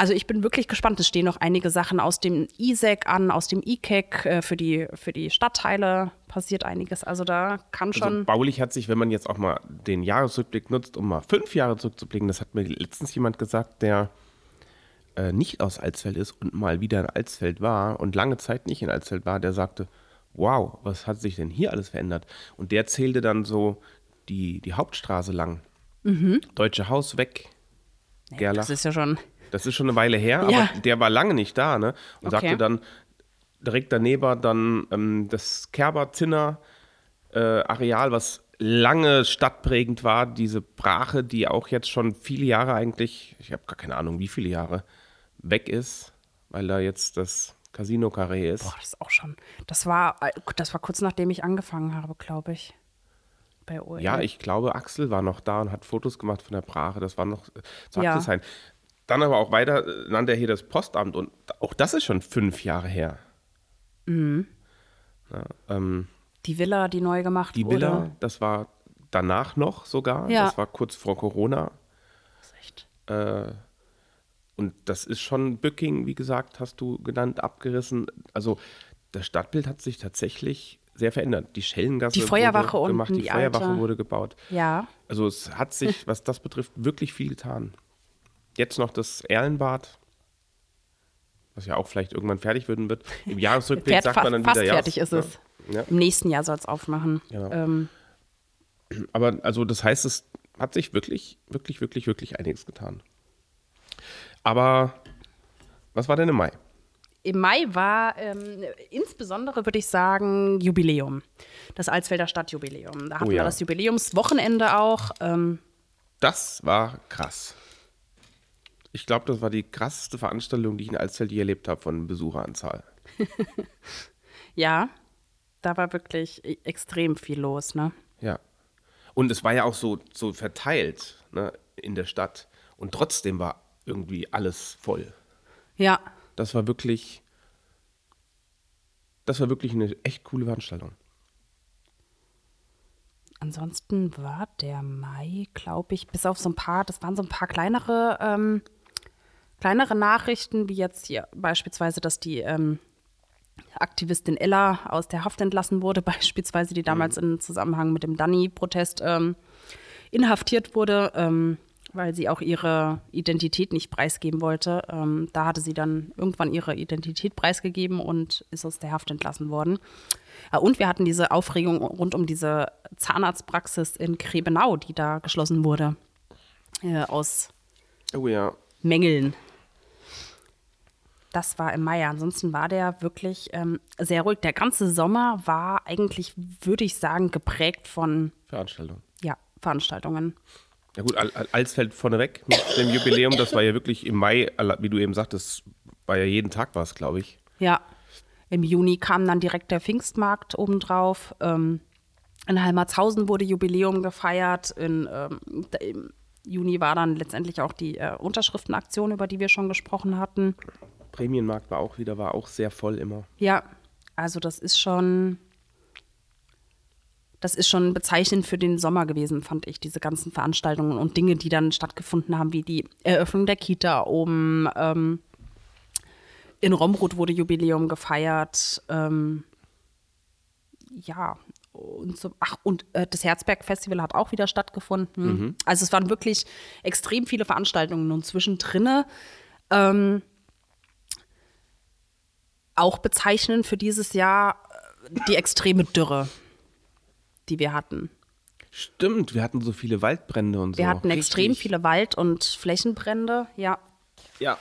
Also ich bin wirklich gespannt. Es stehen noch einige Sachen aus dem ISEC an, aus dem IKEC. Äh, für, die, für die Stadtteile passiert einiges. Also da kann schon. Also baulich hat sich, wenn man jetzt auch mal den Jahresrückblick nutzt, um mal fünf Jahre zurückzublicken, das hat mir letztens jemand gesagt, der äh, nicht aus Alsfeld ist und mal wieder in Alsfeld war und lange Zeit nicht in Alsfeld war, der sagte, wow, was hat sich denn hier alles verändert? Und der zählte dann so die, die Hauptstraße lang. Deutsche Haus weg. Gerlach. das ist ja schon. Das ist schon eine Weile her, Ja. aber der war lange nicht da, ne? Und Okay. sagte dann direkt daneben dann ähm, das Kerber-Zinner äh, Areal, was lange stadtprägend war, diese Brache, die auch jetzt schon viele Jahre eigentlich, ich habe gar keine Ahnung, wie viele Jahre weg ist, weil da jetzt das Casino Carré ist. Boah, das ist auch schon. Das war, äh, das war kurz nachdem ich angefangen habe, glaube ich. Bei OL. Ja, ich glaube, Axel war noch da und hat Fotos gemacht von der Brache. Das war noch äh, zu Ja. Axel sein. Dann aber auch weiter äh, nannte er hier das Postamt und auch das ist schon fünf Jahre her. Mhm. Ja, ähm, Die Villa, die neu gemacht die wurde. Villa, das war danach noch sogar. Ja. Das war kurz vor Corona. Das ist echt. Äh, und das ist schon Bücking, wie gesagt, hast du genannt, abgerissen. Also das Stadtbild hat sich tatsächlich sehr verändert. Die Schellengasse Die Feuerwache wurde unten, gemacht, die, die Feuerwache alte. wurde gebaut. Ja. Also es hat sich, was das betrifft, wirklich viel getan. Jetzt noch das Erlenbad, was ja auch vielleicht irgendwann fertig werden wird. Im Jahresrückblick Fährt sagt man dann fast wieder, fertig ja, ist es. Ja. Im nächsten Jahr soll es aufmachen. Genau. Ähm, Aber also das heißt, es hat sich wirklich, wirklich, wirklich, wirklich einiges getan. Aber was war denn im Mai? Im Mai war ähm, insbesondere, würde ich sagen, Jubiläum. Das Alsfelder Stadtjubiläum. Da hatten Oh ja. wir das Jubiläumswochenende auch. Ähm, Das war krass. Ich glaube, das war die krasseste Veranstaltung, die ich in Alsfeld je erlebt habe von Besucheranzahl. ja, da war wirklich e- extrem viel los, ne? Ja. Und es war ja auch so, so verteilt ne, in der Stadt. Und trotzdem war irgendwie alles voll. Ja, Das war wirklich, das war wirklich eine echt coole Veranstaltung. ansonsten war der Mai, glaube ich, bis auf so ein paar, das waren so ein paar kleinere, ähm, kleinere Nachrichten, wie jetzt hier beispielsweise, dass die ähm, Aktivistin Ella aus der Haft entlassen wurde, beispielsweise, die damals im Zusammenhang mit dem Danny-Protest ähm, inhaftiert wurde. Ähm, weil sie auch ihre Identität nicht preisgeben wollte. Ähm, da hatte sie dann irgendwann ihre Identität preisgegeben und ist aus der Haft entlassen worden. Und wir hatten diese Aufregung rund um diese Zahnarztpraxis in Krebenau, die da geschlossen wurde. Äh, aus Oh ja. Mängeln. Das war im Mai. Ansonsten war der wirklich ähm, sehr ruhig. Der ganze Sommer war eigentlich, würde ich sagen, geprägt von Veranstaltung. ja, Veranstaltungen. Ja gut, Al- Al- Als fällt vorneweg mit dem Jubiläum, das war ja wirklich im Mai, wie du eben sagtest, war ja jeden Tag was, glaube ich. Ja, im Juni kam dann direkt der Pfingstmarkt obendrauf. Ähm, in Heimatshausen wurde Jubiläum gefeiert. In, ähm, Im Juni war dann letztendlich auch die äh, Unterschriftenaktion, über die wir schon gesprochen hatten. Prämienmarkt war auch wieder, war auch sehr voll immer. Ja, also das ist schon, das ist schon bezeichnend für den Sommer gewesen, fand ich, diese ganzen Veranstaltungen und Dinge, die dann stattgefunden haben, wie die Eröffnung der Kita oben. Ähm, in Romrut wurde Jubiläum gefeiert. Ähm, ja, und so, ach, und äh, das Herzberg-Festival hat auch wieder stattgefunden. Also es waren wirklich extrem viele Veranstaltungen und zwischendrin ähm, auch bezeichnend für dieses Jahr äh, die extreme Dürre, die wir hatten. Stimmt, wir hatten so viele Waldbrände und so. Wir hatten extrem Richtig. viele Wald- und Flächenbrände, ja. Ja,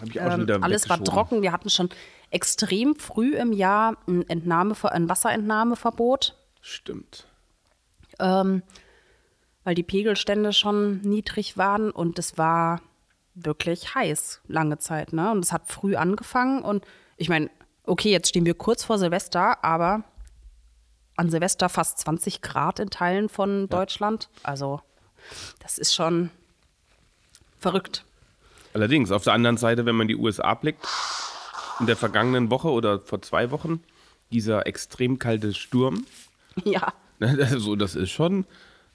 habe ich auch schon Ähm, wieder alles war trocken. Wir hatten schon extrem früh im Jahr ein, Entnahme, ein Wasserentnahmeverbot, Stimmt. ähm, weil die Pegelstände schon niedrig waren und es war wirklich heiß lange Zeit. Ne? Und es hat früh angefangen und ich meine, okay, jetzt stehen wir kurz vor Silvester, aber an Silvester fast 20 Grad in Teilen von Deutschland. Also das ist schon verrückt. Allerdings, auf der anderen Seite, wenn man die USA blickt, in der vergangenen Woche oder vor zwei Wochen, dieser extrem kalte Sturm, Ja, also das ist schon,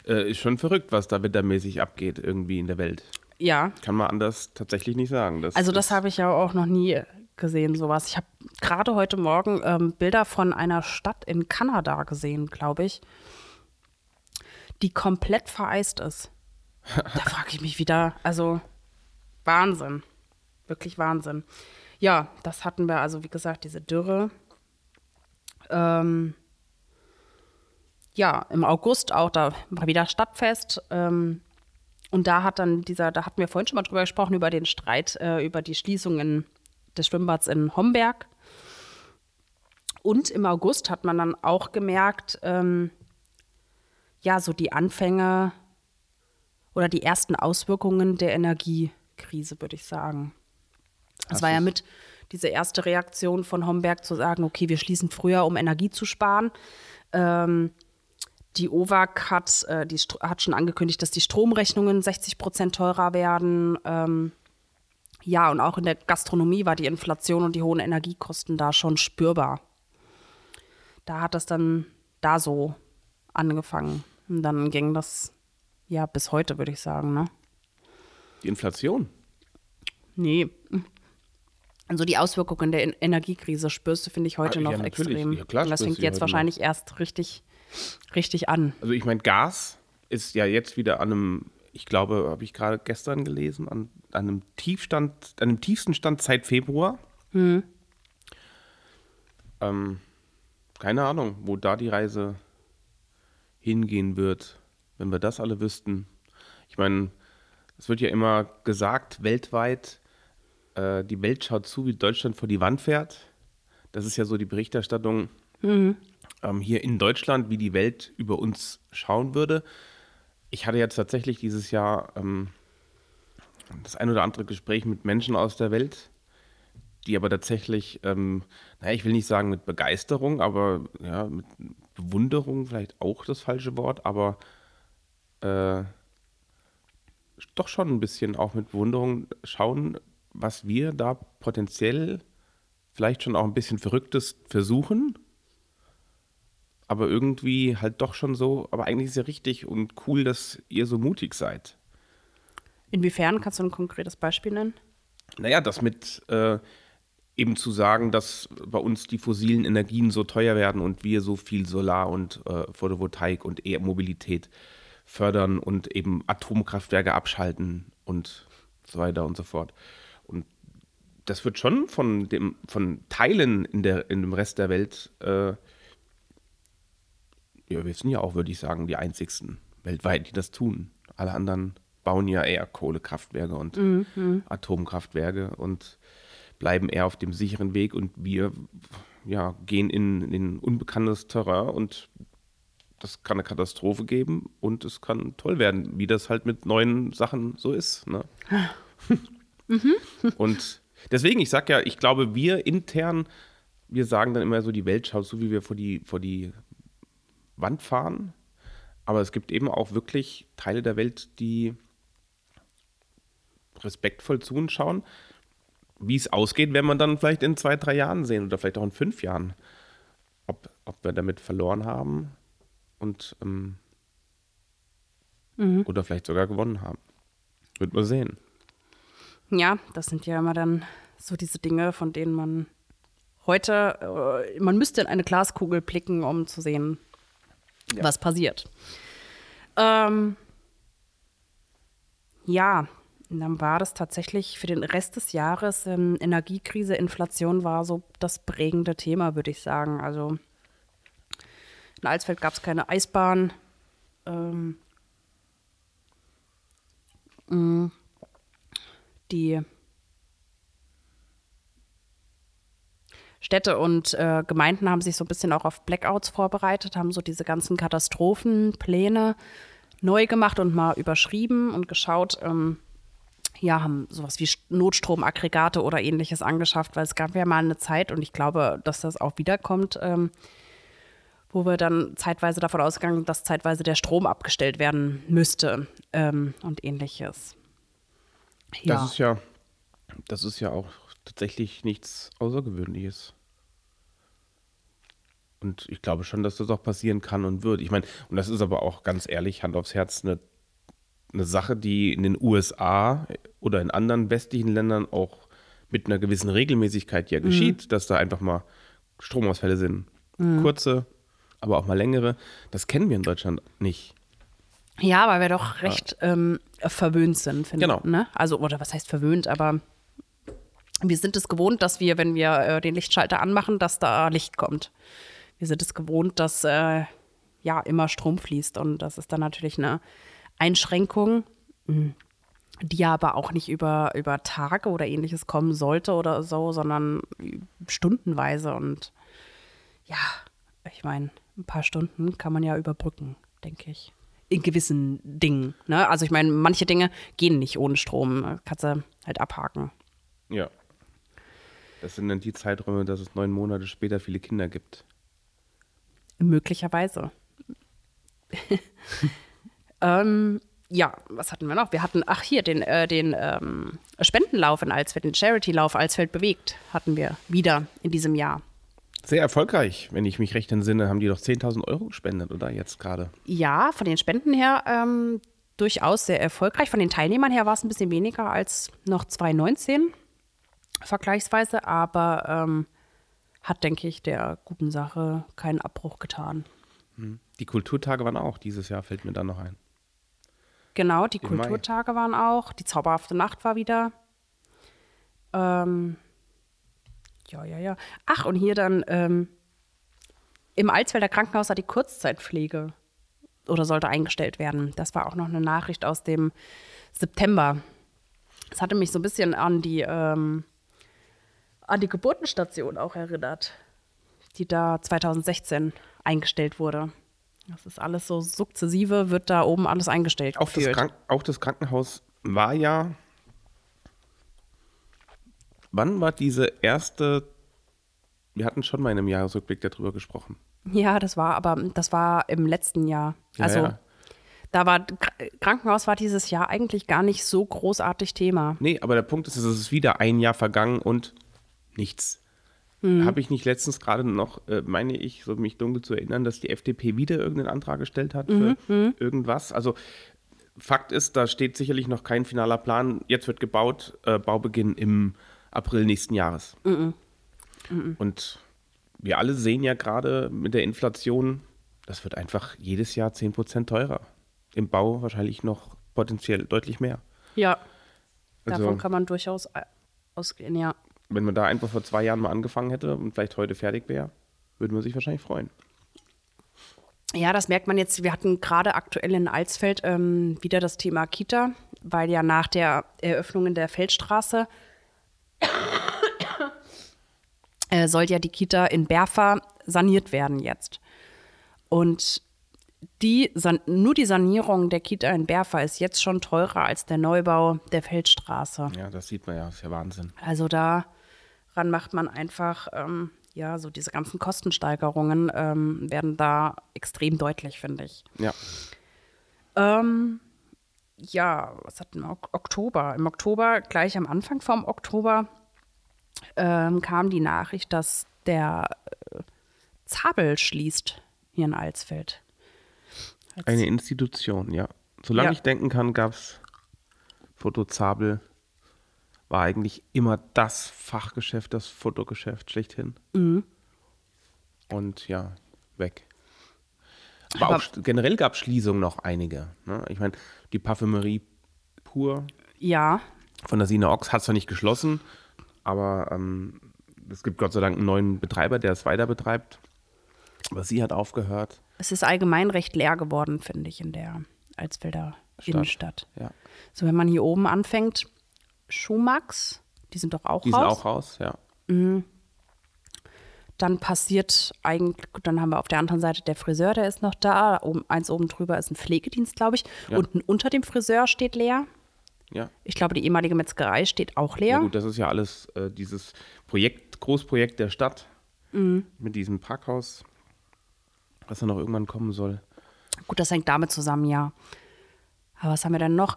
äh, ist schon verrückt, was da wettermäßig abgeht irgendwie in der Welt. ja. Kann man anders tatsächlich nicht sagen. Das Also das habe ich ja auch noch nie gesehen, sowas. Ich habe gerade heute Morgen ähm, Bilder von einer Stadt in Kanada gesehen, glaube ich, die komplett vereist ist. Da frage ich mich wieder, also Wahnsinn, wirklich Wahnsinn. Ja, das hatten wir, also wie gesagt, diese Dürre. Ähm, ja, im August auch, da war wieder Stadtfest. Ähm, und da hat dann dieser, da hatten wir vorhin schon mal drüber gesprochen, über den Streit, äh, über die Schließungen des Schwimmbads in Homberg. Und im August hat man dann auch gemerkt, ähm, ja, so die Anfänge oder die ersten Auswirkungen der Energiekrise, würde ich sagen. Es war ja mit diese erste Reaktion von Homberg zu sagen, okay, wir schließen früher, um Energie zu sparen. Ähm, die OVAG hat, äh, die hat schon angekündigt, dass die Stromrechnungen 60 Prozent teurer werden. Ähm, ja, und auch in der Gastronomie war die Inflation und die hohen Energiekosten da schon spürbar. Da hat das dann da so angefangen. Und dann ging das ja bis heute, würde ich sagen, ne? Die Inflation. Nee. Also die Auswirkungen der En- Energiekrise spürst du, finde ich, heute Ah, ja, noch natürlich. extrem. Ja, klar Und das fängt jetzt wahrscheinlich erst richtig, richtig an. Also ich meine, Gas ist ja jetzt wieder an einem, ich glaube, habe ich gerade gestern gelesen, an, an einem Tiefstand, an dem tiefsten Stand seit Februar. Ähm, keine Ahnung, wo da die Reise hingehen wird, wenn wir das alle wüssten. Ich meine, es wird ja immer gesagt, weltweit, äh, die Welt schaut zu, wie Deutschland vor die Wand fährt. Das ist ja so die Berichterstattung ähm, hier in Deutschland, wie die Welt über uns schauen würde. Ich hatte jetzt tatsächlich dieses Jahr ähm, das ein oder andere Gespräch mit Menschen aus der Welt, die aber tatsächlich, ähm, naja, ich will nicht sagen mit Begeisterung, aber ja, mit Bewunderung, vielleicht auch das falsche Wort, aber äh, doch schon ein bisschen auch mit Bewunderung schauen, was wir da potenziell vielleicht schon auch ein bisschen Verrücktes versuchen, aber irgendwie halt doch schon so, aber eigentlich ist ja richtig und cool, dass ihr so mutig seid. Inwiefern kannst du ein konkretes Beispiel nennen? Naja, das mit äh, eben zu sagen, dass bei uns die fossilen Energien so teuer werden und wir so viel Solar und äh, Photovoltaik und E-Mobilität fördern und eben Atomkraftwerke abschalten und so weiter und so fort. Und das wird schon von, dem, von Teilen in, der, in dem Rest der Welt, äh, ja, wir sind ja auch, würde ich sagen, die einzigsten weltweit, die das tun. Alle anderen bauen ja eher Kohlekraftwerke und mhm. Atomkraftwerke und bleiben eher auf dem sicheren Weg und wir ja, gehen in, in unbekanntes Terrain und das kann eine Katastrophe geben und es kann toll werden, wie das halt mit neuen Sachen so ist. Ne? mhm. Und deswegen, ich sag ja, ich glaube, wir intern, wir sagen dann immer so, die Welt schaut so, wie wir vor die, vor die Wand fahren. Aber es gibt eben auch wirklich Teile der Welt, die respektvoll zu uns schauen, wie es ausgeht, wenn man dann vielleicht in zwei, drei Jahren sehen oder vielleicht auch in fünf Jahren, ob, ob wir damit verloren haben und ähm, mhm. oder vielleicht sogar gewonnen haben. Wird man sehen. Ja, das sind ja immer dann so diese Dinge, von denen man heute, äh, man müsste in eine Glaskugel blicken, um zu sehen, ja. was passiert. Ähm, ja, dann war das tatsächlich für den Rest des Jahres ähm, Energiekrise, Inflation war so das prägende Thema, würde ich sagen. Also in Alsfeld gab es keine Eisbahn. Ähm, mm, die Städte und äh, Gemeinden haben sich so ein bisschen auch auf Blackouts vorbereitet, haben so diese ganzen Katastrophenpläne neu gemacht und mal überschrieben und geschaut, ähm, ja, haben sowas wie Notstromaggregate oder ähnliches angeschafft, weil es gab ja mal eine Zeit und ich glaube, dass das auch wiederkommt, ähm, wo wir dann zeitweise davon ausgegangen, dass zeitweise der Strom abgestellt werden müsste ähm, und ähnliches. Ja. Das ist ja, das ist ja auch tatsächlich nichts Außergewöhnliches. Und ich glaube schon, dass das auch passieren kann und wird. Ich meine, und das ist aber auch ganz ehrlich, Hand aufs Herz, eine, eine Sache, die in den USA oder in anderen westlichen Ländern auch mit einer gewissen Regelmäßigkeit ja mhm. geschieht, dass da einfach mal Stromausfälle sind. Mhm. Kurze, aber auch mal längere. Das kennen wir in Deutschland nicht. Ja, weil wir doch recht ja. ähm, verwöhnt sind, finde genau. ich. Ne? Also, oder was heißt verwöhnt, aber wir sind es gewohnt, dass wir, wenn wir äh, den Lichtschalter anmachen, dass da Licht kommt. Wir sind es gewohnt, dass äh, ja immer Strom fließt und das ist dann natürlich eine Einschränkung, hm, die aber auch nicht über, über Tage oder ähnliches kommen sollte oder so, sondern stundenweise und ja, ich meine, ein paar Stunden kann man ja überbrücken, denke ich in gewissen Dingen. Ne? Also ich meine, manche Dinge gehen nicht ohne Strom. Kannst du halt abhaken. Ja. Das sind dann die Zeiträume, dass es neun Monate später viele Kinder gibt. Möglicherweise. ähm, ja, was hatten wir noch? Wir hatten, ach hier, den, äh, den ähm, Spendenlauf in Alsfeld, den Charity-Lauf Alsfeld bewegt, hatten wir wieder in diesem Jahr. Sehr erfolgreich, wenn ich mich recht entsinne, haben die doch 10.000 Euro gespendet, oder jetzt gerade? Ja, von den Spenden her ähm, durchaus sehr erfolgreich. Von den Teilnehmern her war es ein bisschen weniger als noch 2019 vergleichsweise, aber ähm, hat, denke ich, der guten Sache keinen Abbruch getan. Hm. Die Kulturtage waren auch dieses Jahr, fällt mir dann noch ein. Genau, die Im Kulturtage Mai. waren auch. Die zauberhafte Nacht war wieder. Ähm, ja, ja, ja. Ach, und hier dann ähm, im Alsfelder Krankenhaus hat die Kurzzeitpflege oder sollte eingestellt werden. Das war auch noch eine Nachricht aus dem September. Das hatte mich so ein bisschen an die, ähm, an die Geburtenstation auch erinnert, die da 2016 eingestellt wurde. Das ist alles so sukzessive, wird da oben alles eingestellt. Auch, das, Krank auch das Krankenhaus war ja Wann war diese erste, wir hatten schon mal in einem Jahresrückblick darüber gesprochen. Ja, das war, aber das war im letzten Jahr. Also ja. da war Krankenhaus war dieses Jahr eigentlich gar nicht so großartig Thema. Nee, aber der Punkt ist, es ist wieder ein Jahr vergangen und nichts. Hm. Habe ich nicht letztens gerade noch, äh, meine ich, so mich dunkel zu erinnern, dass die FDP wieder irgendeinen Antrag gestellt hat für mhm. mhm. irgendwas. Also Fakt ist, da steht sicherlich noch kein finaler Plan. Jetzt wird gebaut, äh, Baubeginn im April nächsten Jahres. Mm -mm. Und wir alle sehen ja gerade mit der Inflation, das wird einfach jedes Jahr 10% teurer. im Bau wahrscheinlich noch potenziell deutlich mehr. Ja, Also- davon kann man durchaus ausgehen, ja. Wenn man da einfach vor zwei Jahren mal angefangen hätte und vielleicht heute fertig wäre, würde man sich wahrscheinlich freuen. Ja, das merkt man jetzt. Wir hatten gerade aktuell in Alsfeld ähm, wieder das Thema Kita, weil ja nach der Eröffnung in der Feldstraße äh, soll ja die Kita in Berfa saniert werden jetzt. Und die, san nur die Sanierung der Kita in Berfa ist jetzt schon teurer als der Neubau der Feldstraße. Ja, das sieht man ja, ist ja Wahnsinn. Also daran macht man einfach, ähm, ja, so diese ganzen Kostensteigerungen ähm, werden da extrem deutlich, finde ich. Ja. Ähm, ja, was hatten wir? Ok- Oktober. Im Oktober, gleich am Anfang vom Oktober, ähm, kam die Nachricht, dass der äh, Zabel schließt hier in Alsfeld. Eine Institution, ja. Solange Ja. ich denken kann, gab es Fotozabel. War eigentlich immer das Fachgeschäft, das Fotogeschäft schlechthin. Mhm. Und ja, weg. Aber, Aber- generell gab es Schließungen noch einige. Ne? Ich meine, die Parfümerie pur Ja, von der Sina Ox hat zwar nicht geschlossen, aber ähm, es gibt Gott sei Dank einen neuen Betreiber, der es weiter betreibt. Aber sie hat aufgehört. es ist allgemein recht leer geworden, finde ich, in der Alsfelder Stadt. Innenstadt. Ja. So, wenn man hier oben anfängt, Schumax, die sind doch auch Die sind raus. auch raus, ja. Dann passiert eigentlich, dann haben wir auf der anderen Seite der Friseur, der ist noch da. Oben, eins oben drüber ist ein Pflegedienst, glaube ich. Ja. Unten unter dem Friseur steht leer. Ja. Ich glaube, die ehemalige Metzgerei steht auch leer. Ja gut, das ist ja alles äh, dieses Projekt, Großprojekt der Stadt Mhm. mit diesem Parkhaus, was dann noch irgendwann kommen soll. Gut, das hängt damit zusammen, ja. Aber was haben wir denn noch?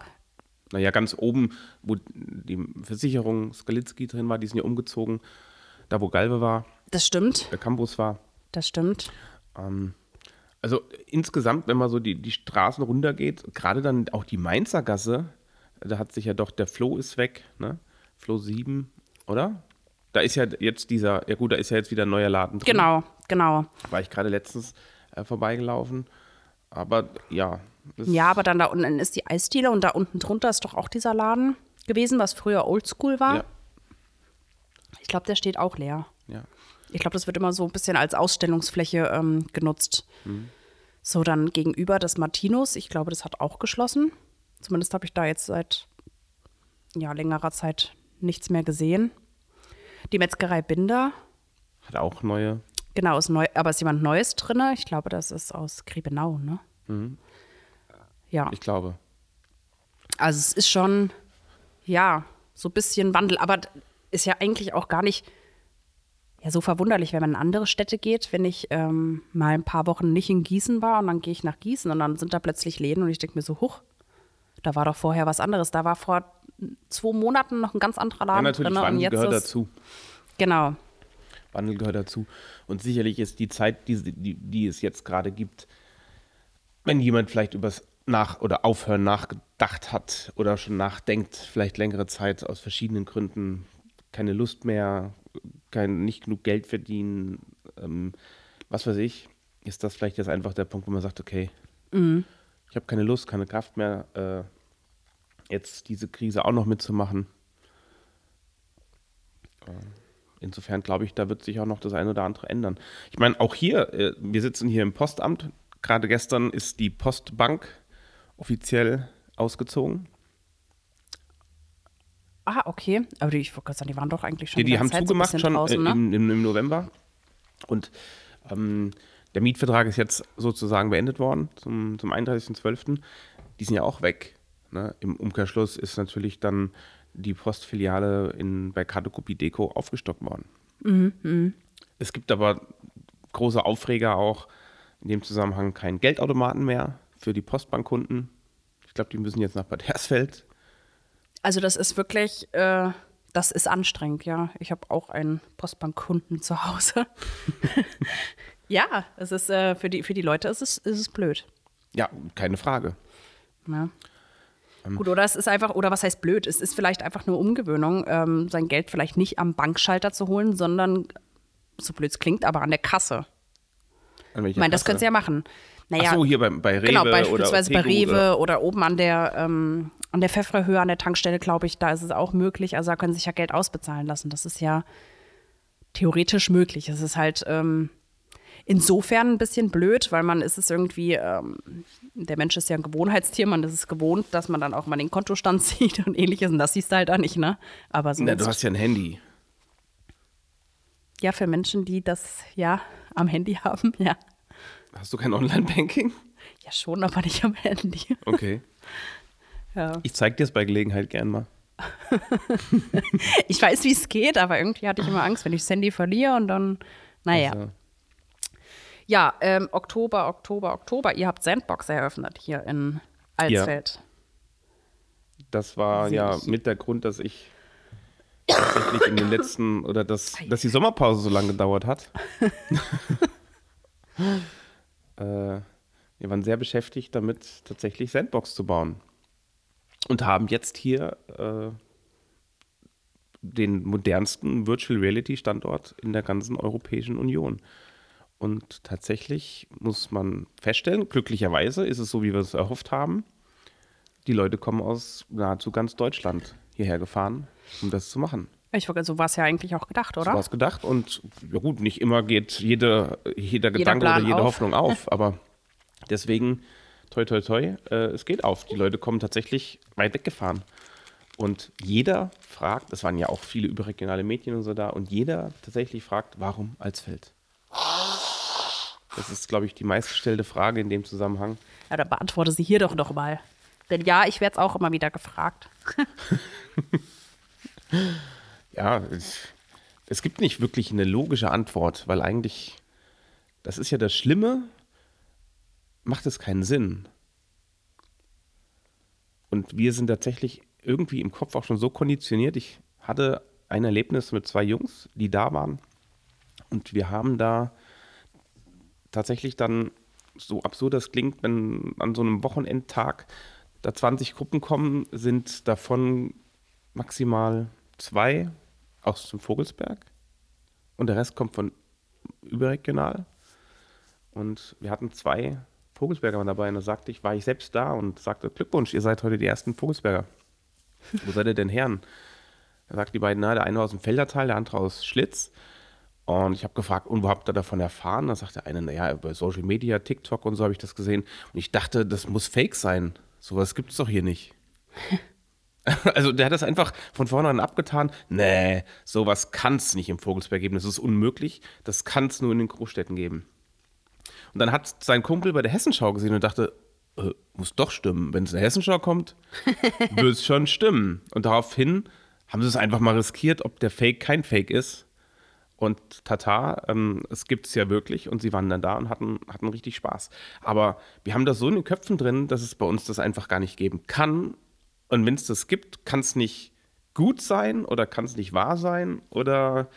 Naja, ganz oben, wo die Versicherung Skalitzki drin war, die sind ja umgezogen, da wo Galve war, Das stimmt, der Campus war. das stimmt. Ähm, also insgesamt, wenn man so die, die Straßen runtergeht, gerade dann auch die Mainzer Gasse, da hat sich ja doch, der Flo ist weg, ne? Flo 7, oder? Da ist ja jetzt dieser, ja gut, da ist ja jetzt wieder ein neuer Laden drin. Genau, genau. War ich gerade letztens äh, vorbeigelaufen. Aber ja. Ja, aber dann da unten ist die Eisdiele und da unten drunter ist doch auch dieser Laden gewesen, was früher Oldschool war. Ja, Ich glaube, der steht auch leer. ja. Ich glaube, das wird immer so ein bisschen als Ausstellungsfläche ähm, genutzt. So, dann gegenüber das Martinus. Ich glaube, das hat auch geschlossen. Zumindest habe ich da jetzt seit ja, längerer Zeit nichts mehr gesehen. Die Metzgerei Binder, Hat auch neue. genau, ist neu, aber ist jemand Neues drin? Ich glaube, das ist aus Griebenau, ne? Ja, Ich glaube. also es ist schon, ja, so ein bisschen Wandel, aber ist ja eigentlich auch gar nicht ja, so verwunderlich, wenn man in andere Städte geht, wenn ich ähm, mal ein paar Wochen nicht in Gießen war und dann gehe ich nach Gießen und dann sind da plötzlich Läden und ich denke mir so, huch, da war doch vorher was anderes. Da war vor zwei Monaten noch ein ganz anderer Ja, Laden natürlich, drin und Wandel jetzt gehört ist, dazu. Genau, Wandel gehört dazu. Und sicherlich ist die Zeit, die, die, die es jetzt gerade gibt, wenn jemand vielleicht übers Nach- oder Aufhören nachgedacht hat oder schon nachdenkt, vielleicht längere Zeit aus verschiedenen Gründen, keine Lust mehr, kein, nicht genug Geld verdienen, ähm, was weiß ich, ist das vielleicht jetzt einfach der Punkt, wo man sagt, okay, ich habe keine Lust, keine Kraft mehr, äh, jetzt diese Krise auch noch mitzumachen. Insofern glaube ich, da wird sich auch noch das eine oder andere ändern. Ich meine, auch hier, äh, wir sitzen hier im Postamt. Gerade gestern ist die Postbank offiziell ausgezogen. Ah, okay. Aber die, ich wollte gerade sagen, die waren doch eigentlich schon Die, die haben Zeit so zugemacht bisschen schon draußen, äh, ne? im, im, im November. Und ähm, der Mietvertrag ist jetzt sozusagen beendet worden zum, zum 31.12. Die sind ja auch weg. Ne? Im Umkehrschluss ist natürlich dann die Postfiliale in, bei Kadokopie Deko aufgestockt worden. Mhm, Es gibt aber große Aufreger auch in dem Zusammenhang keinen Geldautomaten mehr für die Postbankkunden. Ich glaube, die müssen jetzt nach Bad Hersfeld. Also das ist wirklich, äh, das ist anstrengend, ja. Ich habe auch einen Postbankkunden zu Hause. ja, es ist äh, für die für die Leute ist es ist es blöd. Ja, keine Frage. Ja. Ähm. Gut, oder es ist einfach, oder was heißt blöd? Es ist vielleicht einfach nur Umgewöhnung, ähm, sein Geld vielleicht nicht am Bankschalter zu holen, sondern, so blöd es klingt, aber an der Kasse. An Ich meine, das können sie ja machen. Naja, Ach so, hier bei, bei Rewe genau, oder beispielsweise bei Tegu Rewe oder- oder, oben an der, ähm, an der Pfeffrerhöhe, an der Tankstelle, glaube ich, da ist es auch möglich. Also da können sich ja Geld ausbezahlen lassen. Das ist ja theoretisch möglich. Es ist halt ähm, insofern ein bisschen blöd, weil man ist es irgendwie, ähm, der Mensch ist ja ein Gewohnheitstier, man ist es gewohnt, dass man dann auch mal den Kontostand sieht und ähnliches. Und das siehst du halt auch nicht, ne? Aber sonst, Na, du hast ja ein Handy. ja, für Menschen, die das ja am Handy haben, ja. Hast du kein Online-Banking? Ja, schon, aber nicht am Handy. Okay. Ja. Ich zeig dir es bei Gelegenheit gern mal. Ich weiß, wie es geht, aber irgendwie hatte ich immer Angst, wenn ich das Handy verliere und dann, naja. Also, Ja, ähm, Oktober, Oktober, Oktober. Ihr habt Sandbox eröffnet hier in Alsfeld. das war Sehe ja ich. mit der Grund, dass ich tatsächlich in den letzten, oder dass, dass die Sommerpause so lange gedauert hat. äh, wir waren sehr beschäftigt damit, tatsächlich Sandbox zu bauen. Und haben jetzt hier äh, den modernsten Virtual Reality Standort in der ganzen Europäischen Union. Und tatsächlich muss man feststellen, glücklicherweise ist es so, wie wir es erhofft haben. Die Leute kommen aus nahezu ganz Deutschland hierher gefahren, um das zu machen. Ich wollte, so war es ja eigentlich auch gedacht, So oder? war es gedacht. Und ja gut, nicht immer geht jede, jeder Gedanke Plan oder jede auf. Hoffnung auf. Aber deswegen, toi, toi, toi, äh, es geht auf. Die Leute kommen tatsächlich weit weggefahren. Und jeder fragt, es waren ja auch viele überregionale Medien und so da, und jeder tatsächlich fragt, warum Alsfeld? Das ist, glaube ich, die meistgestellte Frage in dem Zusammenhang. Ja, dann beantworte sie hier doch noch mal. Denn ja, ich werde es auch immer wieder gefragt. Ja, es, es gibt nicht wirklich eine logische Antwort, weil eigentlich, das ist ja das Schlimme, macht es keinen Sinn. Und wir sind tatsächlich irgendwie im Kopf auch schon so konditioniert. Ich hatte ein Erlebnis mit zwei Jungs, die da waren. Und wir haben da tatsächlich dann, so absurd das klingt, wenn an so einem Wochenendtag da 20 Gruppen kommen, sind davon maximal zwei aus dem Vogelsberg und der Rest kommt von überregional. Und wir hatten zwei Vogelsberger dabei und da sagte ich, war ich selbst da und sagte, Glückwunsch, ihr seid heute die ersten Vogelsberger. Wo seid ihr denn Herren? Da sagten die beiden, na, der eine aus dem Feldertal, der andere aus Schlitz. Und ich habe gefragt, und wo habt ihr davon erfahren? Da sagt der eine, naja, über Social Media, TikTok und so habe ich das gesehen. Und ich dachte, das muss fake sein. Sowas gibt es doch hier nicht. Also der hat das einfach von vornherein abgetan. Nee, sowas kann es nicht im Vogelsberg geben. Das ist unmöglich. Das kann es nur in den Großstädten geben. Und dann hat sein Kumpel bei der Hessenschau gesehen und dachte, äh, muss doch stimmen. Wenn es in der Hessenschau kommt, wird es schon stimmen. Und daraufhin haben sie es einfach mal riskiert, ob der Fake kein Fake ist. Und Tata, ähm, es gibt es ja wirklich und sie waren dann da und hatten, hatten richtig Spaß. Aber wir haben das so in den Köpfen drin, dass es bei uns das einfach gar nicht geben kann. Und wenn es das gibt, kann es nicht gut sein oder kann es nicht wahr sein oder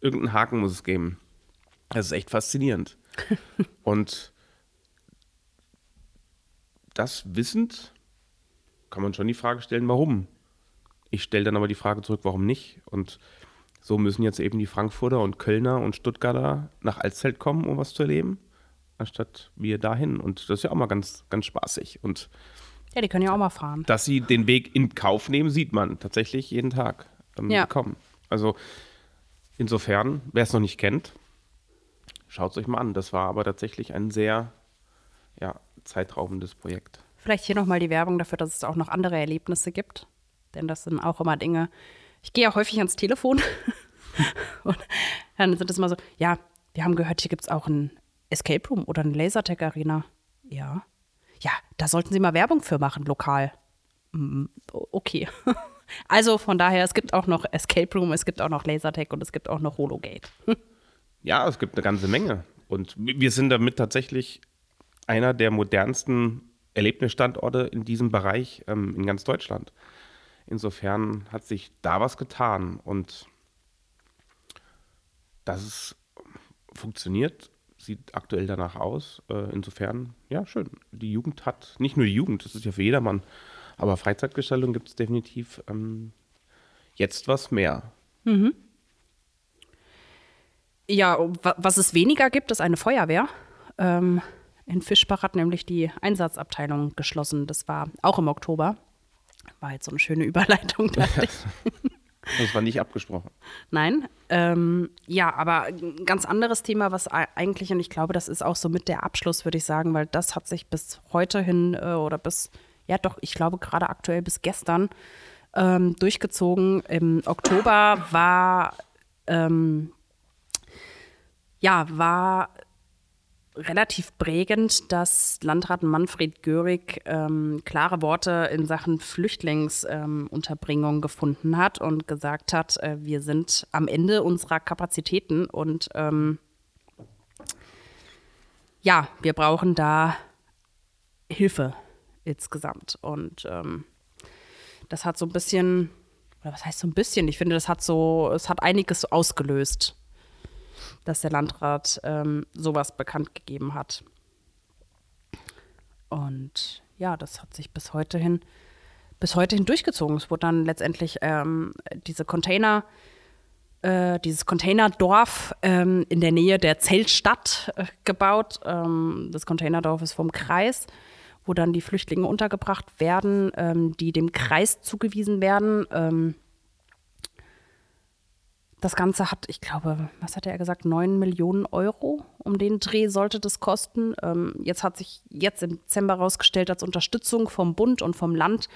irgendeinen Haken muss es geben. Das ist echt faszinierend. und das wissend kann man schon die Frage stellen, warum. Ich stelle dann aber die Frage zurück, warum nicht? Und so müssen jetzt eben die Frankfurter und Kölner und Stuttgarter nach Alszelt kommen, um was zu erleben, anstatt wir dahin. Und das ist ja auch mal ganz, ganz spaßig. Und Ja, die können ja auch mal fahren. dass sie den Weg in Kauf nehmen, sieht man tatsächlich jeden Tag ähm, Ja. kommen. Also insofern, wer es noch nicht kennt, schaut es euch mal an. Das war aber tatsächlich ein sehr ja, zeitraubendes Projekt. Vielleicht hier nochmal die Werbung dafür, dass es auch noch andere Erlebnisse gibt. Denn das sind auch immer Dinge. Ich gehe ja häufig ans Telefon. und dann sind es immer so, ja, wir haben gehört, hier gibt es auch ein Escape Room oder eine Lasertag Arena. Ja. Ja, da sollten Sie mal Werbung für machen, lokal. Mm, Okay. Also von daher, es gibt auch noch Escape Room, es gibt auch noch Lasertag und es gibt auch noch Hologate. Ja, es gibt eine ganze Menge. Und wir sind damit tatsächlich einer der modernsten Erlebnisstandorte in diesem Bereich ähm, in ganz Deutschland. Insofern hat sich da was getan und dass es funktioniert, sieht aktuell danach aus. Äh, insofern, ja, schön. Die Jugend hat, nicht nur die Jugend, das ist ja für jedermann, aber Freizeitgestaltung gibt es definitiv ähm, jetzt was mehr. Ja, wa- was es weniger gibt, ist eine Feuerwehr. Ähm, In Fischbach hat nämlich die Einsatzabteilung geschlossen. Das war auch im Oktober. War jetzt so eine schöne Überleitung, dachte ich. Das war nicht abgesprochen. Nein. Ähm, ja, aber ein ganz anderes Thema, was eigentlich, und ich glaube, das ist auch so mit der Abschluss, würde ich sagen, weil das hat sich bis heute hin äh, oder bis, ja doch, ich glaube gerade aktuell bis gestern ähm, durchgezogen. Im Oktober war, ähm, ja, war relativ prägend, dass Landrat Manfred Görig ähm, klare Worte in Sachen Flüchtlingsunterbringung ähm, gefunden hat und gesagt hat, äh, wir sind am Ende unserer Kapazitäten und ähm, ja, wir brauchen da Hilfe insgesamt. Und ähm, das hat so ein bisschen, oder was heißt so ein bisschen? Ich finde, das hat so, es hat einiges ausgelöst dass der Landrat ähm, sowas bekannt gegeben hat. Und ja, das hat sich bis heute hin, bis heute hin durchgezogen. Es wurde dann letztendlich ähm, diese Container, äh, dieses Containerdorf ähm, in der Nähe der Zeltstadt äh, gebaut. Ähm, das Containerdorf ist vom Kreis, wo dann die Flüchtlinge untergebracht werden, ähm, die dem Kreis zugewiesen werden. Das Ganze hat, ich glaube, was hat er gesagt, 9 Millionen Euro um den Dreh sollte das kosten. Ähm, jetzt hat sich jetzt im Dezember herausgestellt, als Unterstützung vom Bund und vom Land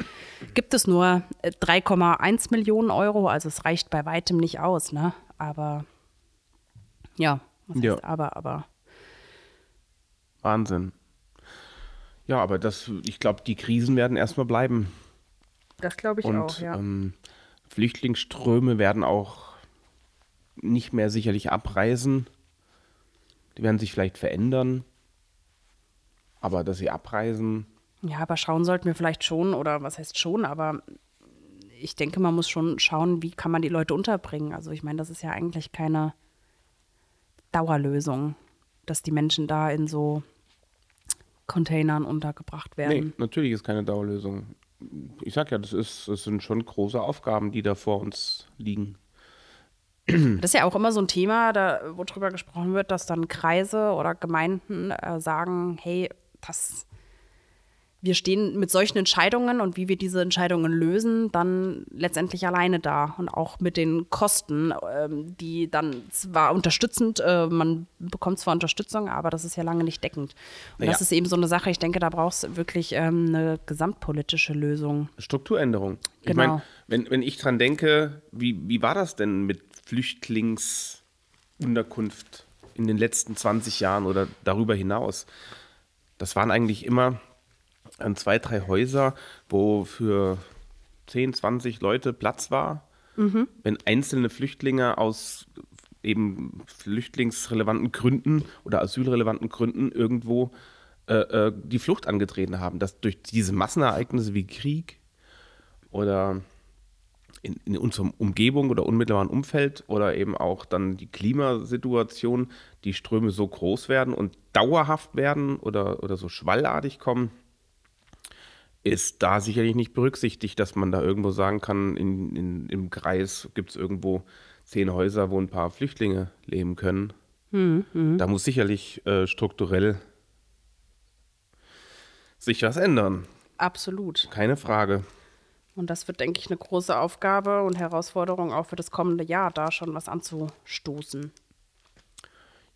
gibt es nur 3,1 äh, Millionen Euro. Also es reicht bei weitem nicht aus, ne? Aber ja, was ja. heißt aber, aber. Wahnsinn. Ja, aber das, ich glaube, die Krisen werden erstmal bleiben. Das glaube ich und, auch, ja. Ähm, Flüchtlingsströme werden auch nicht mehr sicherlich abreisen. Die werden sich vielleicht verändern. Aber dass sie abreisen. Ja, aber schauen sollten wir vielleicht schon, oder was heißt schon, aber ich denke, man muss schon schauen, wie kann man die Leute unterbringen. Also ich meine, das ist ja eigentlich keine Dauerlösung, dass die Menschen da in so Containern untergebracht werden. Nee, natürlich ist keine Dauerlösung. Ich sag ja, das, ist, das sind schon große Aufgaben, die da vor uns liegen. Das ist ja auch immer so ein Thema, da, wo drüber gesprochen wird, dass dann Kreise oder Gemeinden äh, sagen, hey, das, wir stehen mit solchen Entscheidungen und wie wir diese Entscheidungen lösen, dann letztendlich alleine da und auch mit den Kosten, ähm, die dann zwar unterstützend, äh, man bekommt zwar Unterstützung, aber das ist ja lange nicht deckend. Und naja. das ist eben so eine Sache, ich denke, da brauchst du wirklich ähm, eine gesamtpolitische Lösung. Strukturänderung. Genau. Ich meine, wenn, wenn ich dran denke, wie, wie war das denn mit Flüchtlingsunterkunft in den letzten 20 Jahren oder darüber hinaus. Das waren eigentlich immer an zwei, drei Häuser, wo für 10, 20 Leute Platz war. Mhm. Wenn einzelne Flüchtlinge aus eben flüchtlingsrelevanten Gründen oder asylrelevanten Gründen irgendwo äh, äh, die Flucht angetreten haben, dass durch diese Massenereignisse wie Krieg oder in, in unserer Umgebung oder unmittelbaren Umfeld oder eben auch dann die Klimasituation, die Ströme so groß werden und dauerhaft werden oder, oder so schwallartig kommen, ist da sicherlich nicht berücksichtigt, dass man da irgendwo sagen kann, in, in, im Kreis gibt es irgendwo zehn Häuser, wo ein paar Flüchtlinge leben können. Mhm. Da muss sicherlich äh, strukturell sich was ändern. Absolut. Keine Frage. Und das wird, denke ich, eine große Aufgabe und Herausforderung auch für das kommende Jahr, da schon was anzustoßen.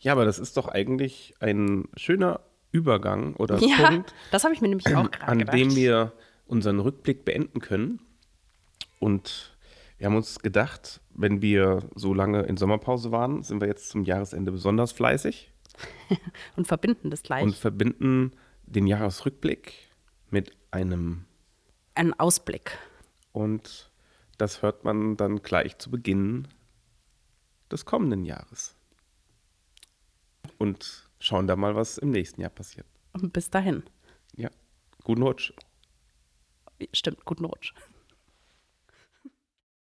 Ja, aber das ist doch eigentlich ein schöner Übergang oder ja, Punkt. Das habe ich mir nämlich auch gerade An gedacht. dem wir unseren Rückblick beenden können. Und wir haben uns gedacht, wenn wir so lange in Sommerpause waren, sind wir jetzt zum Jahresende besonders fleißig. und verbinden das gleich. Und verbinden den Jahresrückblick mit einem einen Ausblick. Und das hört man dann gleich zu Beginn des kommenden Jahres. Und schauen da mal, was im nächsten Jahr passiert. Und bis dahin. Ja, guten Rutsch. Stimmt, guten Rutsch.